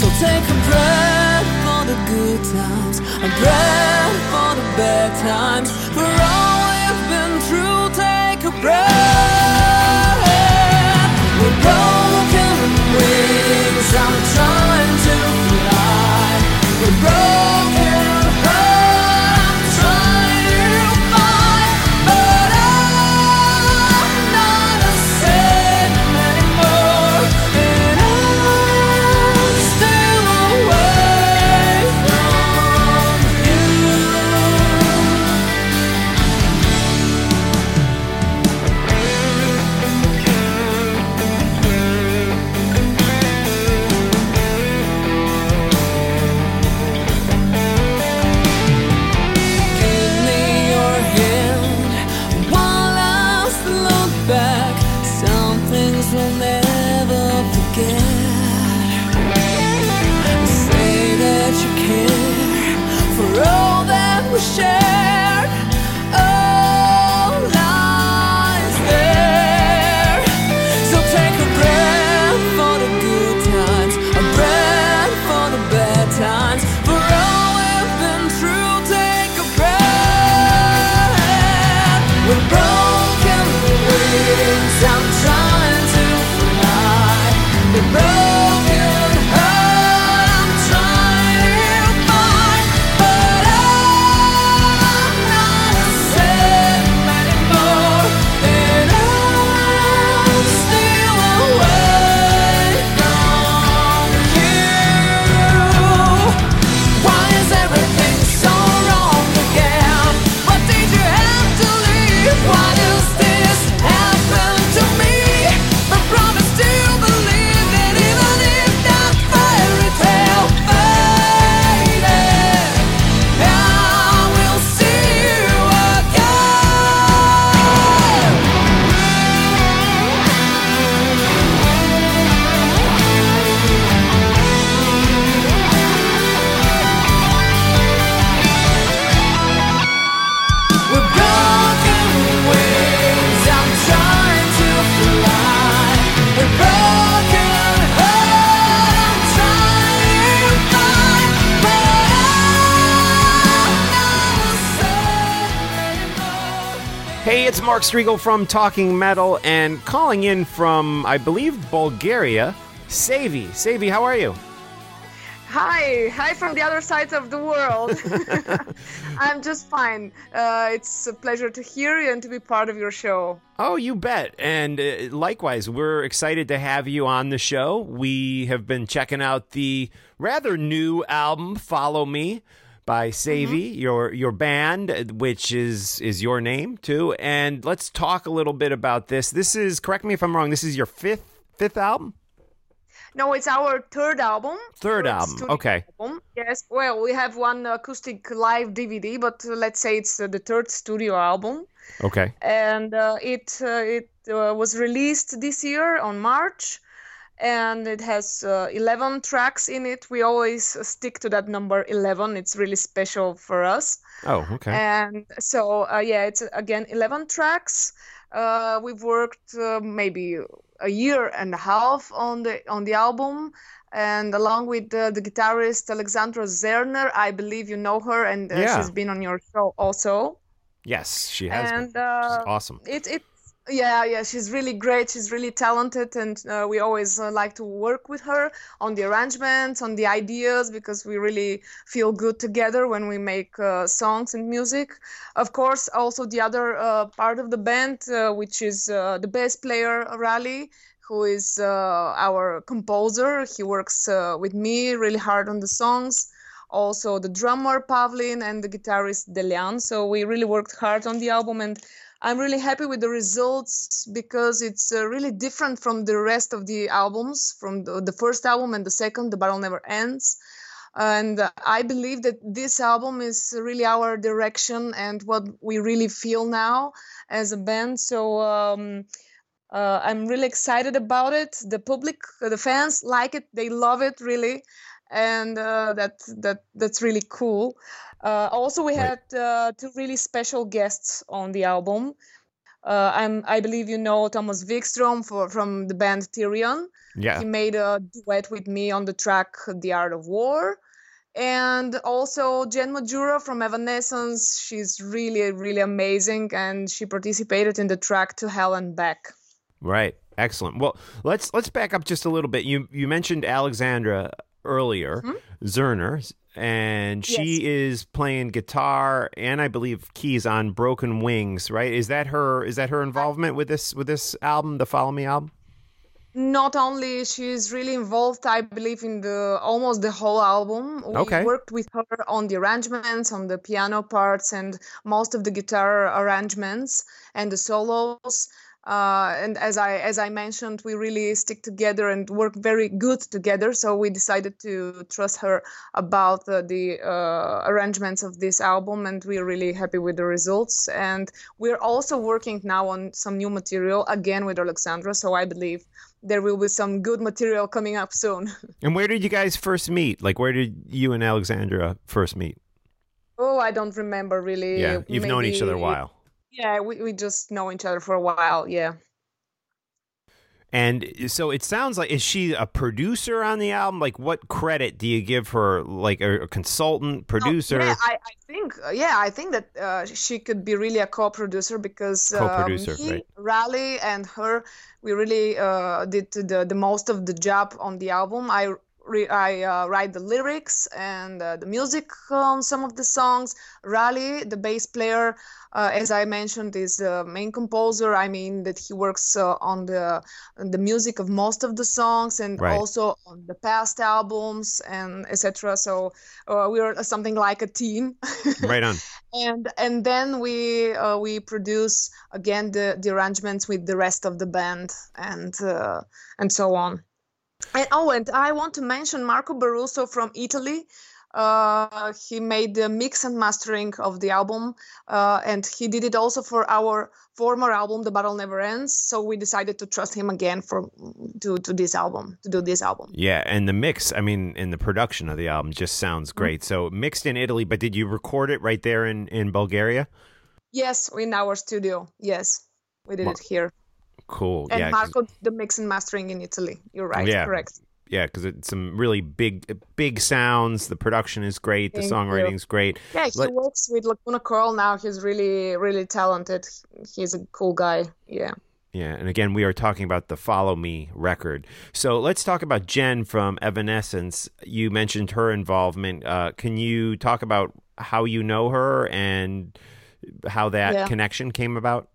So take a breath for the good times, a breath for the bad times. For all we've been through, take a breath. Mark Strigl from Talking Metal and calling in from, I believe, Bulgaria. Sevi. Sevi, how are you? Hi, hi from the other side of the world. I'm just fine. Uh, it's a pleasure to hear you and to be part of your show. Oh, you bet. And uh, likewise, we're excited to have you on the show. We have been checking out the rather new album, Follow Me. By Sevi, your your band, which is is your name too, and let's talk a little bit about this. This is correct me if I'm wrong. This is your fifth fifth album. No, it's our third album. Third album, okay. album. Yes. Well, we have one acoustic live DVD, but let's say it's uh, the third studio album, Okay. and uh, it uh, it uh, was released this year on March, and it has uh, 11 tracks in it. We always stick to that number 11. It's really special for us. Oh, okay. And so, uh, yeah, it's again 11 tracks. Uh, we've worked uh, maybe a year and a half on the on the album, and along with uh, the guitarist Alexandra Zerner, I believe you know her, and uh, Yeah. she's been on your show also. yes, she has. and been. uh, She's awesome. it it yeah yeah she's really great she's really talented and uh, we always uh, like to work with her on the arrangements on the ideas because we really feel good together when we make uh, songs and music. Of course also the other uh, part of the band uh, which is uh, the bass player rally who is our composer. He works with me really hard on the songs. Also the drummer Pavlin and the guitarist Delian. So we really worked hard on the album, and I'm really happy with the results because it's uh, really different from the rest of the albums, from the, the first album and the second, The Battle Never Ends. And uh, I believe that this album is really our direction and what we really feel now as a band. So um, uh, I'm really excited about it. The public, the fans like it. They love it really, and uh, that that that's really cool. Uh, also, we Right. had uh, two really special guests on the album. Uh, I'm, I believe you know Thomas Vikström for, from the band Therion. Yeah. He made a duet with me on the track "The Art of War." And also Jen Majura from Evanescence. She's really, really amazing, and she participated in the track "To Hell and Back." Right. Excellent. Well, let's let's back up just a little bit. You you mentioned Alexandra earlier, mm-hmm. Zerner, and she is playing guitar and I believe keys on Broken Wings, right? Is that her is that her involvement with this with this album, the Follow Me album? not only she's really involved i believe in the almost the whole album we Okay. worked with her on the arrangements on the piano parts and most of the guitar arrangements and the solos uh, and as I as I mentioned, we really stick together and work very good together. So we decided to trust her about uh, the uh, arrangements of this album, and we're really happy with the results. And we're also working now on some new material again with Alexandra. So I believe there will be some good material coming up soon. And where did you guys first meet? Like where did you and Alexandra first meet? oh, I don't remember really. Yeah, you've known each other a while. Yeah, we, we just know each other for a while. Yeah. And so it sounds like is she a producer on the album? Like what credit do you give her? Like a, a consultant, producer? Oh, Yeah, I, I think uh, yeah, I think that uh, she could be really a co-producer because uh, Co-producer, me, right. Raleigh, and her, we really uh, did the the most of the job on the album. I re- I uh, write the lyrics and uh, the music on some of the songs. Raleigh, the bass player, uh, as I mentioned, is the main composer. I mean that he works uh, on the on the music of most of the songs and Right. also on the past albums and etc. So uh, we are something like a team. right on. and and then we uh, we produce again the, the arrangements with the rest of the band and uh, and so on and oh and i want to mention Marco Barusso from italy uh, he made the mix and mastering of the album uh, and he did it also for our former album the battle never ends so we decided to trust him again for to, to this album to do this album Yeah, and the mix, I mean, and the production of the album just sounds Mm-hmm. great. So mixed in Italy, but did you record it right there in, in Bulgaria? yes in our studio yes we did it here Cool. and yeah. Marco did the mix and mastering in Italy. You're right, Yeah. correct. Yeah, because it's some really big, big sounds. The production is great. The Thank you. songwriting's great. Yeah, he Let- works with Lacuna Coil now. He's really, really talented. He's a cool guy. Yeah. Yeah, and again, we are talking about the Follow Me record. So let's talk about Jen from Evanescence. You mentioned her involvement. Uh, can you talk about how you know her and how that Yeah. connection came about?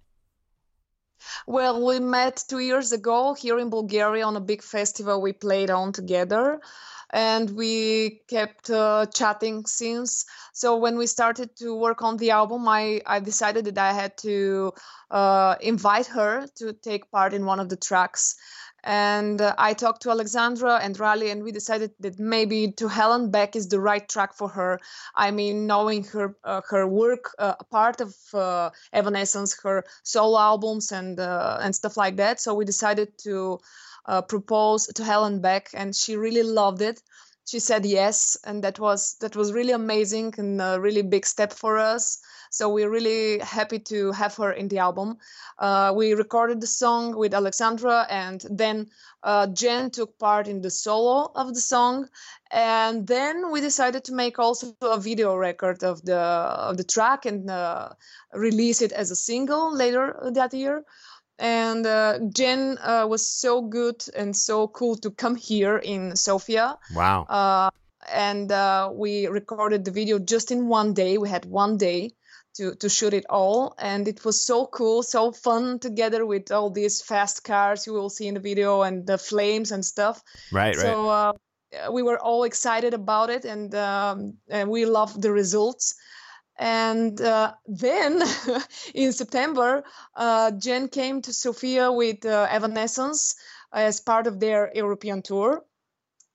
Well, we met two years ago here in Bulgaria on a big festival we played on together. And we kept uh, chatting since. So when we started to work on the album, I, I decided that I had to uh, invite her to take part in one of the tracks. And uh, I talked to Alexandra and Raleigh, and we decided that maybe To Hell and Back is the right track for her. I mean, knowing her uh, her work, uh, part of uh, Evanescence, her solo albums and uh, and stuff like that. So we decided to uh, propose To Hell and Back, and she really loved it. She said yes, and that was that was really amazing and a really big step for us. So we're really happy to have her in the album. Uh, we recorded the song with Alexandra, and then uh, Jen took part in the solo of the song, and then we decided to make also a video record of the of the track and uh, release it as a single later that year. And uh, Jen uh, was so good and so cool to come here in Sofia Wow. uh, and uh, we recorded the video just in one day. We had one day to to shoot it all, and it was so cool, so fun together with all these fast cars you will see in the video and the flames and stuff. right, right. So uh, we were all excited about it, and um, and we loved the results. And uh, then in September, uh, Jen came to Sofia with uh, Evanescence as part of their European tour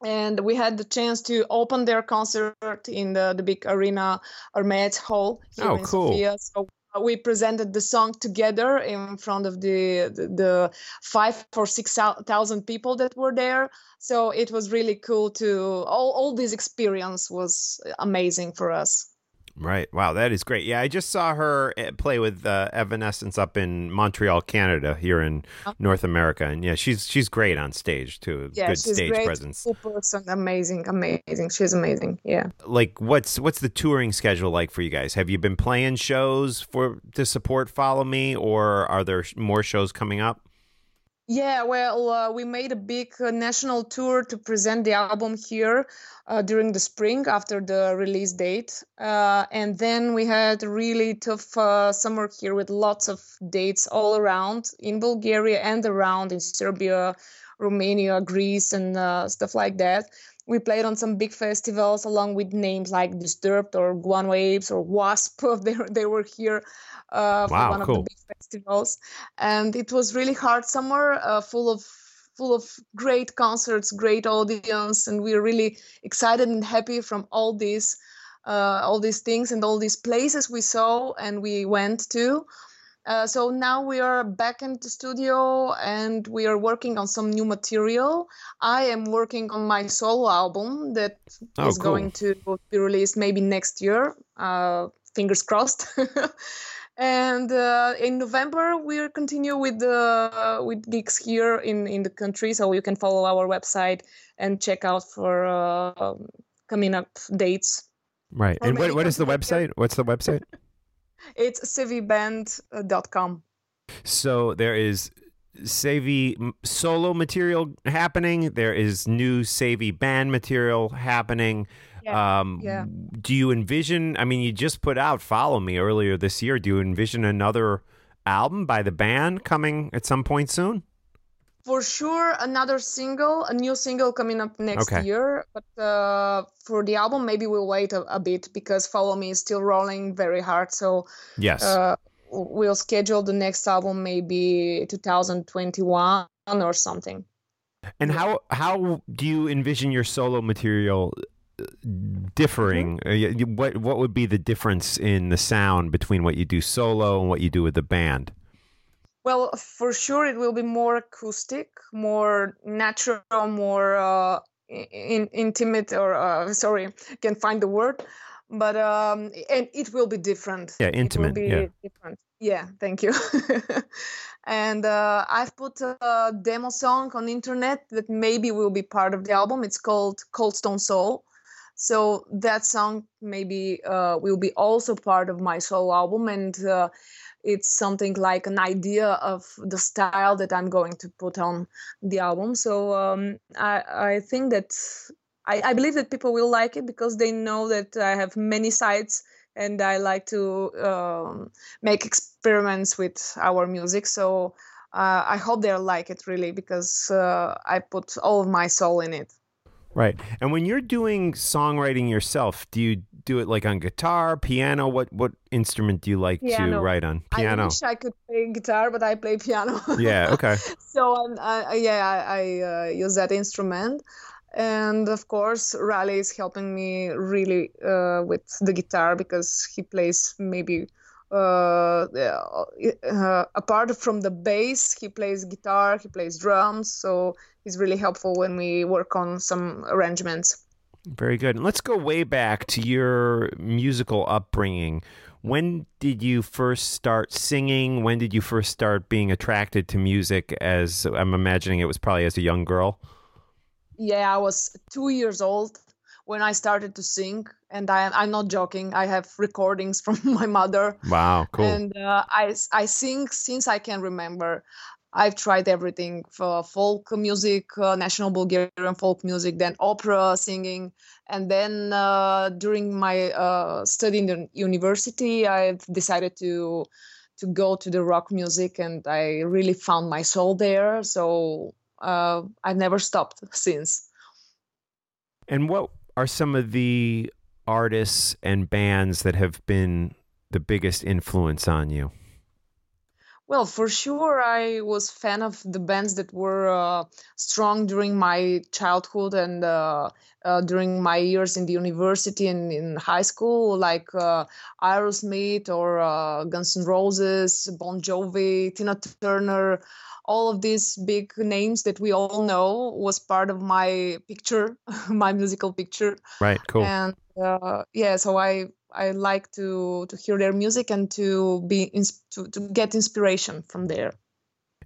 and we had the chance to open their concert in the, the big arena Hermet Hall here Oh, in cool. Sofia. So uh, we presented the song together in front of the the, the five or six thou- people that were there. So it was really cool to all all this experience was amazing for us. Right. Wow, that is great. Yeah, I just saw her uh, play with uh, Evanescence up in Montreal, Canada, here in North America, and yeah, she's she's great on stage too. Yeah, Good she's stage great, presence. cool person, amazing, amazing. She's amazing. Yeah. Like, what's what's the touring schedule like for you guys? Have you been playing shows for to support Follow Me, or are there more shows coming up? Yeah, well, uh, we made a big uh, national tour to present the album here uh, during the spring after the release date. Uh, and then we had a really tough uh, summer here with lots of dates all around in Bulgaria and around in Serbia, Romania, Greece, and uh, stuff like that. We played on some big festivals along with names like Disturbed or Guan Waves or Wasp. They, they were here uh, for Wow, one of the big festivals and it was really hard summer uh, full of full of great concerts great audience and we're really excited and happy from all these uh, all these things and all these places we saw and we went to uh, so now we are back in the studio and we are working on some new material. I am working on my solo album that is Oh, cool. going to be released maybe next year. Uh, fingers crossed. and uh, in November we'll continue with the with gigs here in in the country. So you can follow our website and check out for uh, coming up dates. Right. Or And what what is the website? What's the website? It's civiband.com. So there is Savvy solo material happening. There is new Savvy band material happening. Yeah, um, yeah. Do you envision? I mean, you just put out "Follow Me" earlier this year. Do you envision another album by the band coming at some point soon? For sure another single a new single coming up next Okay. year but uh, for the album maybe we'll wait a, a bit because follow me is still rolling very hard so Yes. uh, we'll schedule the next album maybe 2021 or something and how how do you envision your solo material uh, differing? Mm-hmm. Uh, What what would be the difference in the sound between what you do solo and what you do with the band? Well for sure it will be more acoustic more natural more uh, in, intimate or uh, sorry can't find the word but um, and it will be different. Yeah, It will intimate, be yeah. different. Yeah, thank you. and uh, I've put a demo song on internet that maybe will be part of the album. It's called Cold Stone Soul. So that song maybe uh, will be also part of my soul album, and uh, it's something like an idea of the style that I'm going to put on the album. So um, I, I think that I, I believe that people will like it because they know that I have many sides and I like to um, make experiments with our music. So uh, I hope they'll like it really because uh, I put all of my soul in it. Right. And when you're doing songwriting yourself, do you do it like on guitar, piano? What what instrument do you like to write on? Piano. I wish I could play guitar, but I play piano. yeah. Okay. so um, I, yeah, I, I uh, use that instrument, and of course, Raleigh is helping me really uh, with the guitar because he plays maybe uh, uh, apart from the bass, he plays guitar, he plays drums, so he's really helpful when we work on some arrangements. Very good. And let's go way back to your musical upbringing. When did you first start singing? When did you first start being attracted to music? As I'm imagining, it was probably as a young girl. Yeah, I was two years old when I started to sing, and I, I'm not joking. I have recordings from my mother. Wow, cool. And uh, I, I sing since I can remember. I've tried everything for folk music, uh, national Bulgarian folk music, then opera singing. And then uh, during my uh, study in the university, I've decided to to go to the rock music, and I really found my soul there. So uh, I've never stopped since. And what are some of the artists and bands that have been the biggest influence on you? Well, for sure, I was fan of the bands that were uh, strong during my childhood and uh, uh, during my years in the university and in high school, like uh, Aerosmith or uh, Guns N' Roses, Bon Jovi, Tina Turner. All of these big names that we all know was part of my picture, my musical picture. Right. Cool. And uh, yeah, so I I like to to hear their music and to be ins- to to get inspiration from there.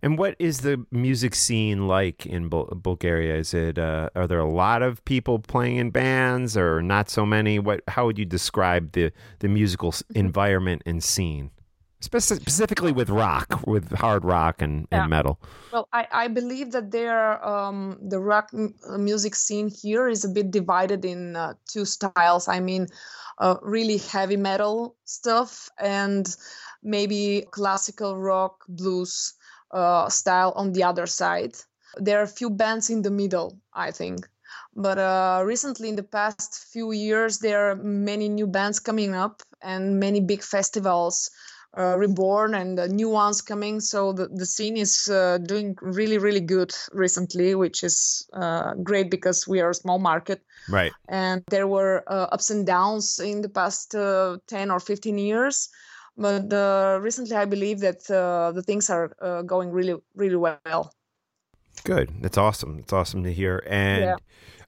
And what is the music scene like in Bul- Bulgaria? Is it uh, are there a lot of people playing in bands, or not so many? What how would you describe the the musical environment and scene, specifically with rock, with hard rock and, Yeah. and metal? Well, I, I believe that there um, the rock m- music scene here is a bit divided in uh, two styles. I mean, uh, really heavy metal stuff and maybe classical rock blues uh, style on the other side. There are a few bands in the middle, I think. But uh, recently, in the past few years, there are many new bands coming up and many big festivals uh, reborn and uh, new ones coming. So the, the scene is uh, doing really, really good recently, which is uh, great because we are a small market. Right. And there were uh, ups and downs in the past uh, 10 or 15 years. But uh, recently, I believe that uh, the things are uh, going really, really well. Good. That's awesome. That's awesome to hear. And Yeah.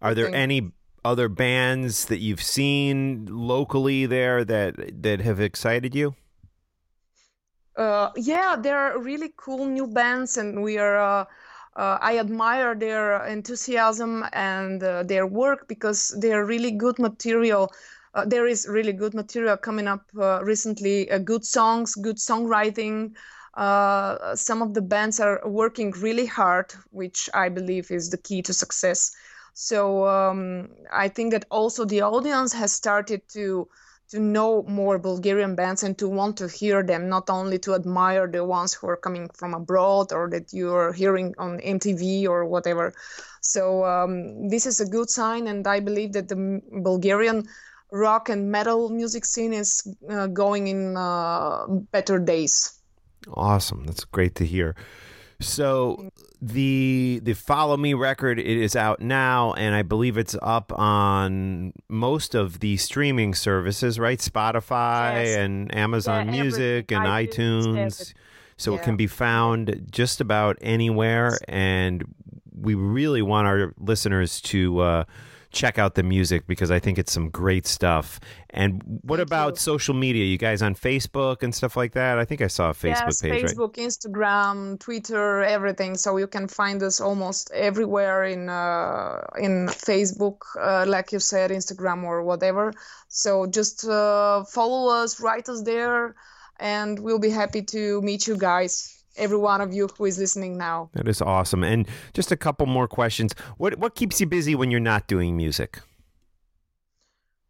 are there any other bands that you've seen locally there that that have excited you? Uh, yeah, there are really cool new bands, and we are. Uh, uh, I admire their enthusiasm and uh, their work because they are really good material. Uh, there is really good material coming up uh, recently. Good songs, good songwriting. Some of the bands are working really hard, which I believe is the key to success. So um, I think that also the audience has started to to know more Bulgarian bands and to want to hear them, not only to admire the ones who are coming from abroad or that you are hearing on MTV or whatever. So um, this is a good sign, and I believe that the Bulgarian rock and metal music scene is uh, going in uh, better days. Awesome. That's great to hear. So the the Follow Me record it is out now and I believe it's up on most of the streaming services, right? Spotify Yes. and Amazon Yeah, Music and iTunes. everything. So it can be found just about anywhere and we really want our listeners to uh check out the music because I think it's some great stuff. And what about social media? You guys on Facebook and stuff like that? I think I saw a Facebook yes, page, right? Facebook, Instagram, Twitter, everything. So you can find us almost everywhere in uh, in Facebook, uh, like you said, Instagram or whatever. So just uh, follow us, write us there, and we'll be happy to meet you guys. Every one of you who is listening now. That is awesome. And just a couple more questions. What what keeps you busy when you're not doing music?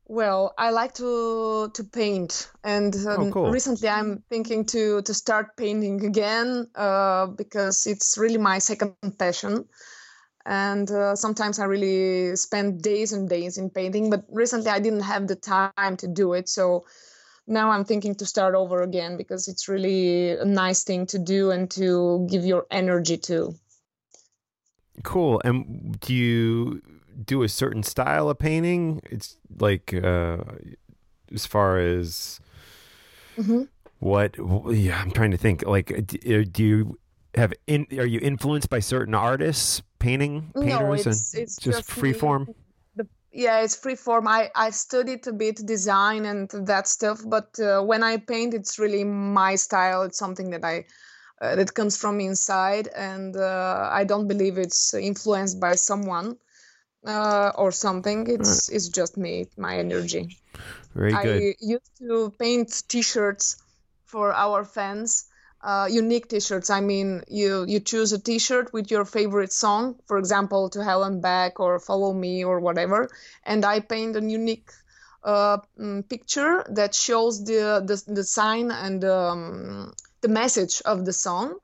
Well, I like to to paint, and um, cool. recently I'm thinking to to start painting again uh, because it's really my second passion. And uh, sometimes I really spend days and days in painting, but recently I didn't have the time to do it. So now I'm thinking to start over again because it's really a nice thing to do and to give your energy to. Cool. And do you do a certain style of painting? It's like uh, as far as Mhm. what? Yeah, I'm trying to think. Like, uh, do you have? In, are you influenced by certain artists, painting No, painters, it's- and it's just, just free form? Yeah it's free form i i studied a bit design and that stuff but uh, when i paint it's really my style. It's something that i uh, that comes from inside and uh, i don't believe it's influenced by someone uh, or something. It's it's just me my energy. Very good. I used to paint T-shirts for our fans, uh, unique T-shirts. I mean, you you choose a T-shirt with your favorite song, for example, "To Hell and Back" or "Follow Me" or whatever, and I paint a unique uh, mm, picture that shows the the, the sign and um, the message of the song.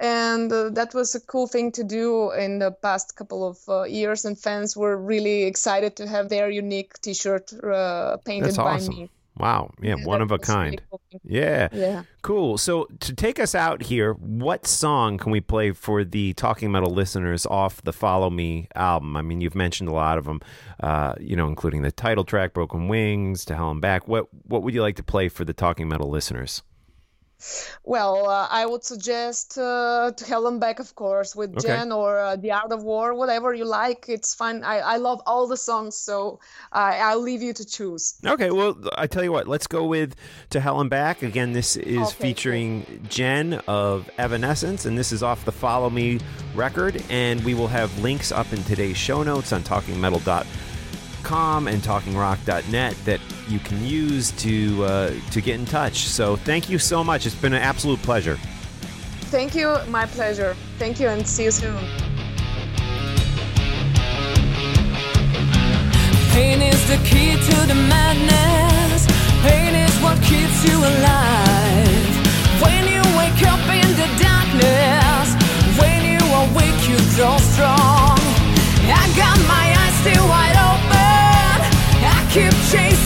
And uh, that was a cool thing to do in the past couple of uh, years, and fans were really excited to have their unique T-shirt uh, painted That's by me. Wow. Yeah, Yeah, one of a kind. cool. Yeah. Yeah. Cool. So to take us out here, what song can we play for the Talking Metal listeners off the Follow Me album? I mean, you've mentioned a lot of them, uh, you know, including the title track, Broken Wings, To Hell and Back. What What would you like to play for the Talking Metal listeners? Well, uh, I would suggest uh, to Hell and Back, of course, with Okay. Jen or uh, The Art of War, whatever you like. It's fine. I, I love all the songs, so I I'll leave you to choose. Okay, well, I tell you what, let's go with To Hell and Back. Again, this is Okay, featuring Jen of Evanescence, and this is off the Follow Me record. And we will have links up in today's show notes on talkingmetal.com and talkingrock.net that you can use to uh, to get in touch. So thank you so much. It's been an absolute pleasure. Thank you. My pleasure. Thank you, and see you soon. Pain is the key to the madness. Pain is what keeps you alive. When you wake up in the darkness, when you awake, you grow strong. I got my eyes still wide open. I keep chasing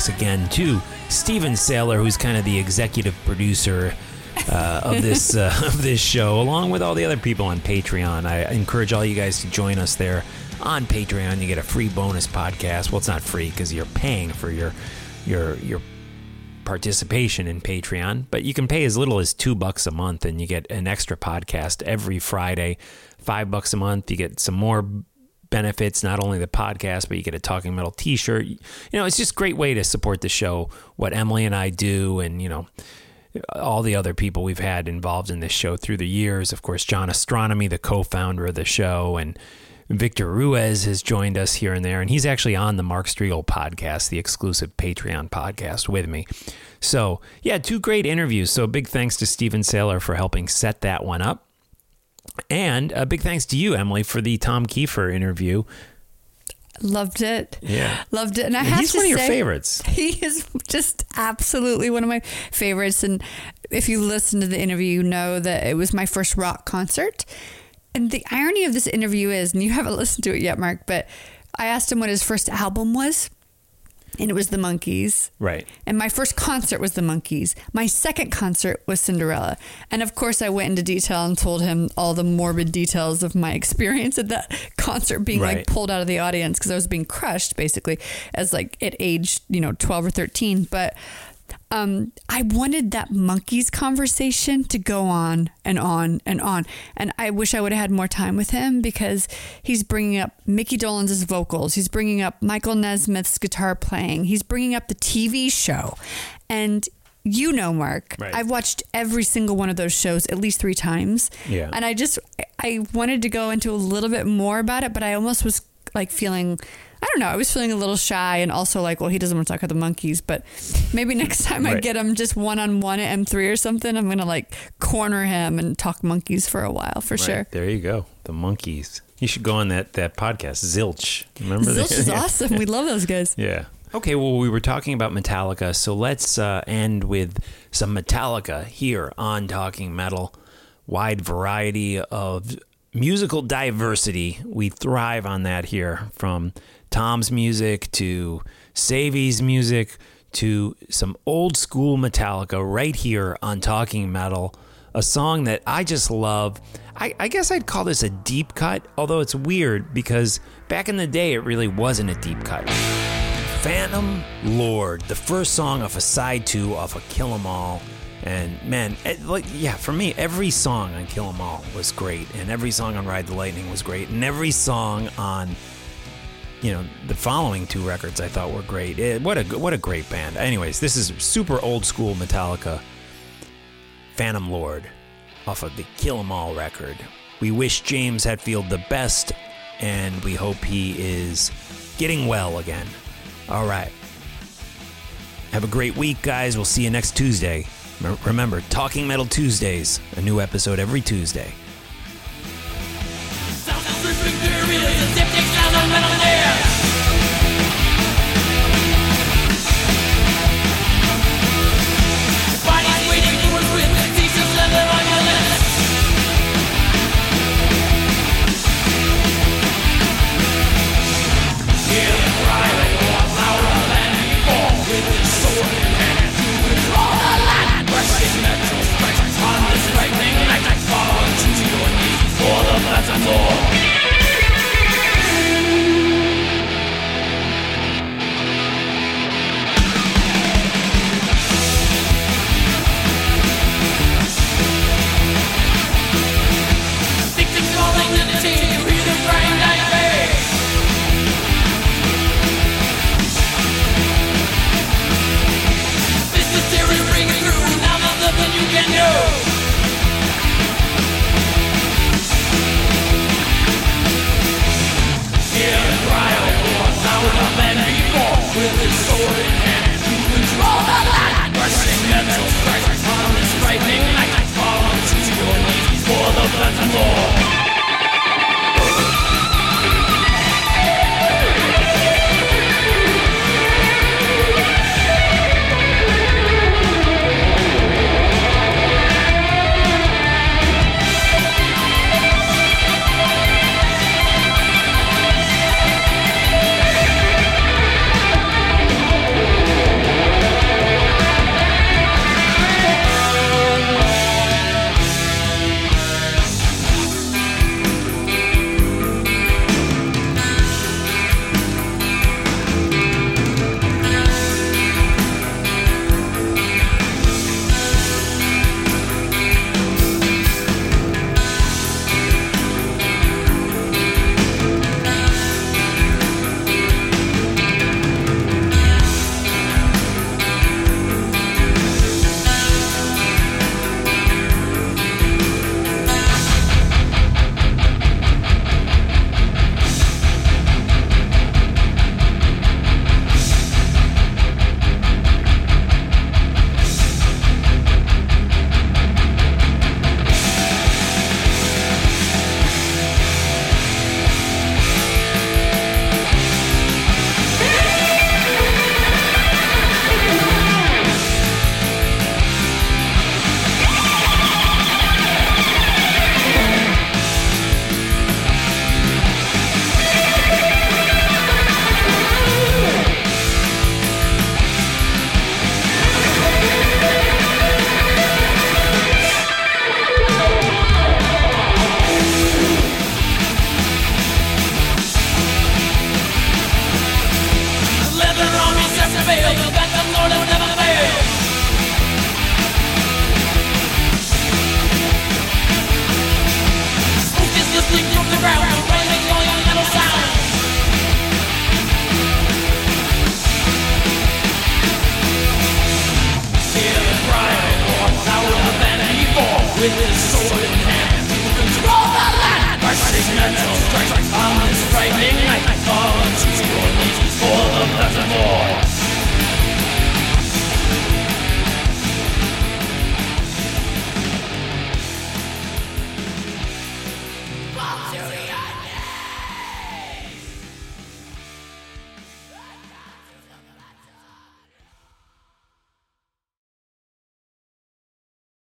thanks again to Steven Saylor, who's kind of the executive producer uh, of this uh, of this show, along with all the other people on Patreon. I encourage all you guys to join us there on Patreon. You get a free bonus podcast. Well, it's not free because you're paying for your your your participation in Patreon, but you can pay as little as two bucks a month and you get an extra podcast every Friday. Five bucks a month, you get some more benefits, not only the podcast, but you get a Talking Metal t shirt. You know, it's just a great way to support the show, what Emily and I do, and, you know, all the other people we've had involved in this show through the years. Of course, John Ostronomy, the co founder of the show, and Victor Ruiz has joined us here and there, and he's actually on the Mark Strigl podcast, the exclusive Patreon podcast with me. So, yeah, two great interviews. So, big thanks to Stephen Saylor for helping set that one up. And a big thanks to you, Emily, for the Tom Keifer interview. Loved it. Yeah. Loved it. And I And have he's to one of your say, favorites. He is just absolutely one of my favorites. And if you listen to the interview, you know that it was my first rock concert. And the irony of this interview is, and you haven't listened to it yet, Mark, but I asked him what his first album was, and it was The Monkees. Right. And my first concert was the Monkees. My second concert was Cinderella. And of course, I went into detail and told him all the morbid details of my experience at that concert being Right. like pulled out of the audience because I was being crushed basically as like at age, you know, 12 or 13. But um, I wanted that Monkees conversation to go on and on and on. And I wish I would have had more time with him because he's bringing up Mickey Dolenz' vocals. He's bringing up Michael Nesmith's guitar playing. He's bringing up the TV show. And you know, Mark, Right. I've watched every single one of those shows at least three times. Yeah. And I just, I wanted to go into a little bit more about it, but I almost was like feeling, I don't know, I was feeling a little shy and also like, well, he doesn't want to talk about the Monkees, but maybe next time I get him just one on one at M3 or something, I'm going to like corner him and talk Monkees for a while for sure. There you go. The Monkees. You should go on that, that podcast, Zilch. Remember Zilch that? is awesome. We love those guys. Yeah. Okay, well, we were talking about Metallica, so let's uh, end with some Metallica here on Talking Metal. Wide variety of musical diversity. We thrive on that here from Tom's music to Sevi's music to some old school Metallica right here on Talking Metal. A song that I just love. I, I guess I'd call this a deep cut, although it's weird because back in the day it really wasn't a deep cut. Phantom Lord, the first song off a side two off of Kill 'Em All. And man, it, like yeah, for me, every song on Kill 'Em All was great, and every song on Ride the Lightning was great, and every song on you know the following two records I thought were great. It, what a what a great band. Anyways, this is super old school Metallica. Phantom Lord off of the Kill 'Em All record. We wish James Hetfield the best, and we hope he is getting well again. All right. Have a great week, guys. We'll see you next Tuesday. Remember, Talking Metal Tuesdays, a new episode every Tuesday. with sword in hand You control the metal your knees the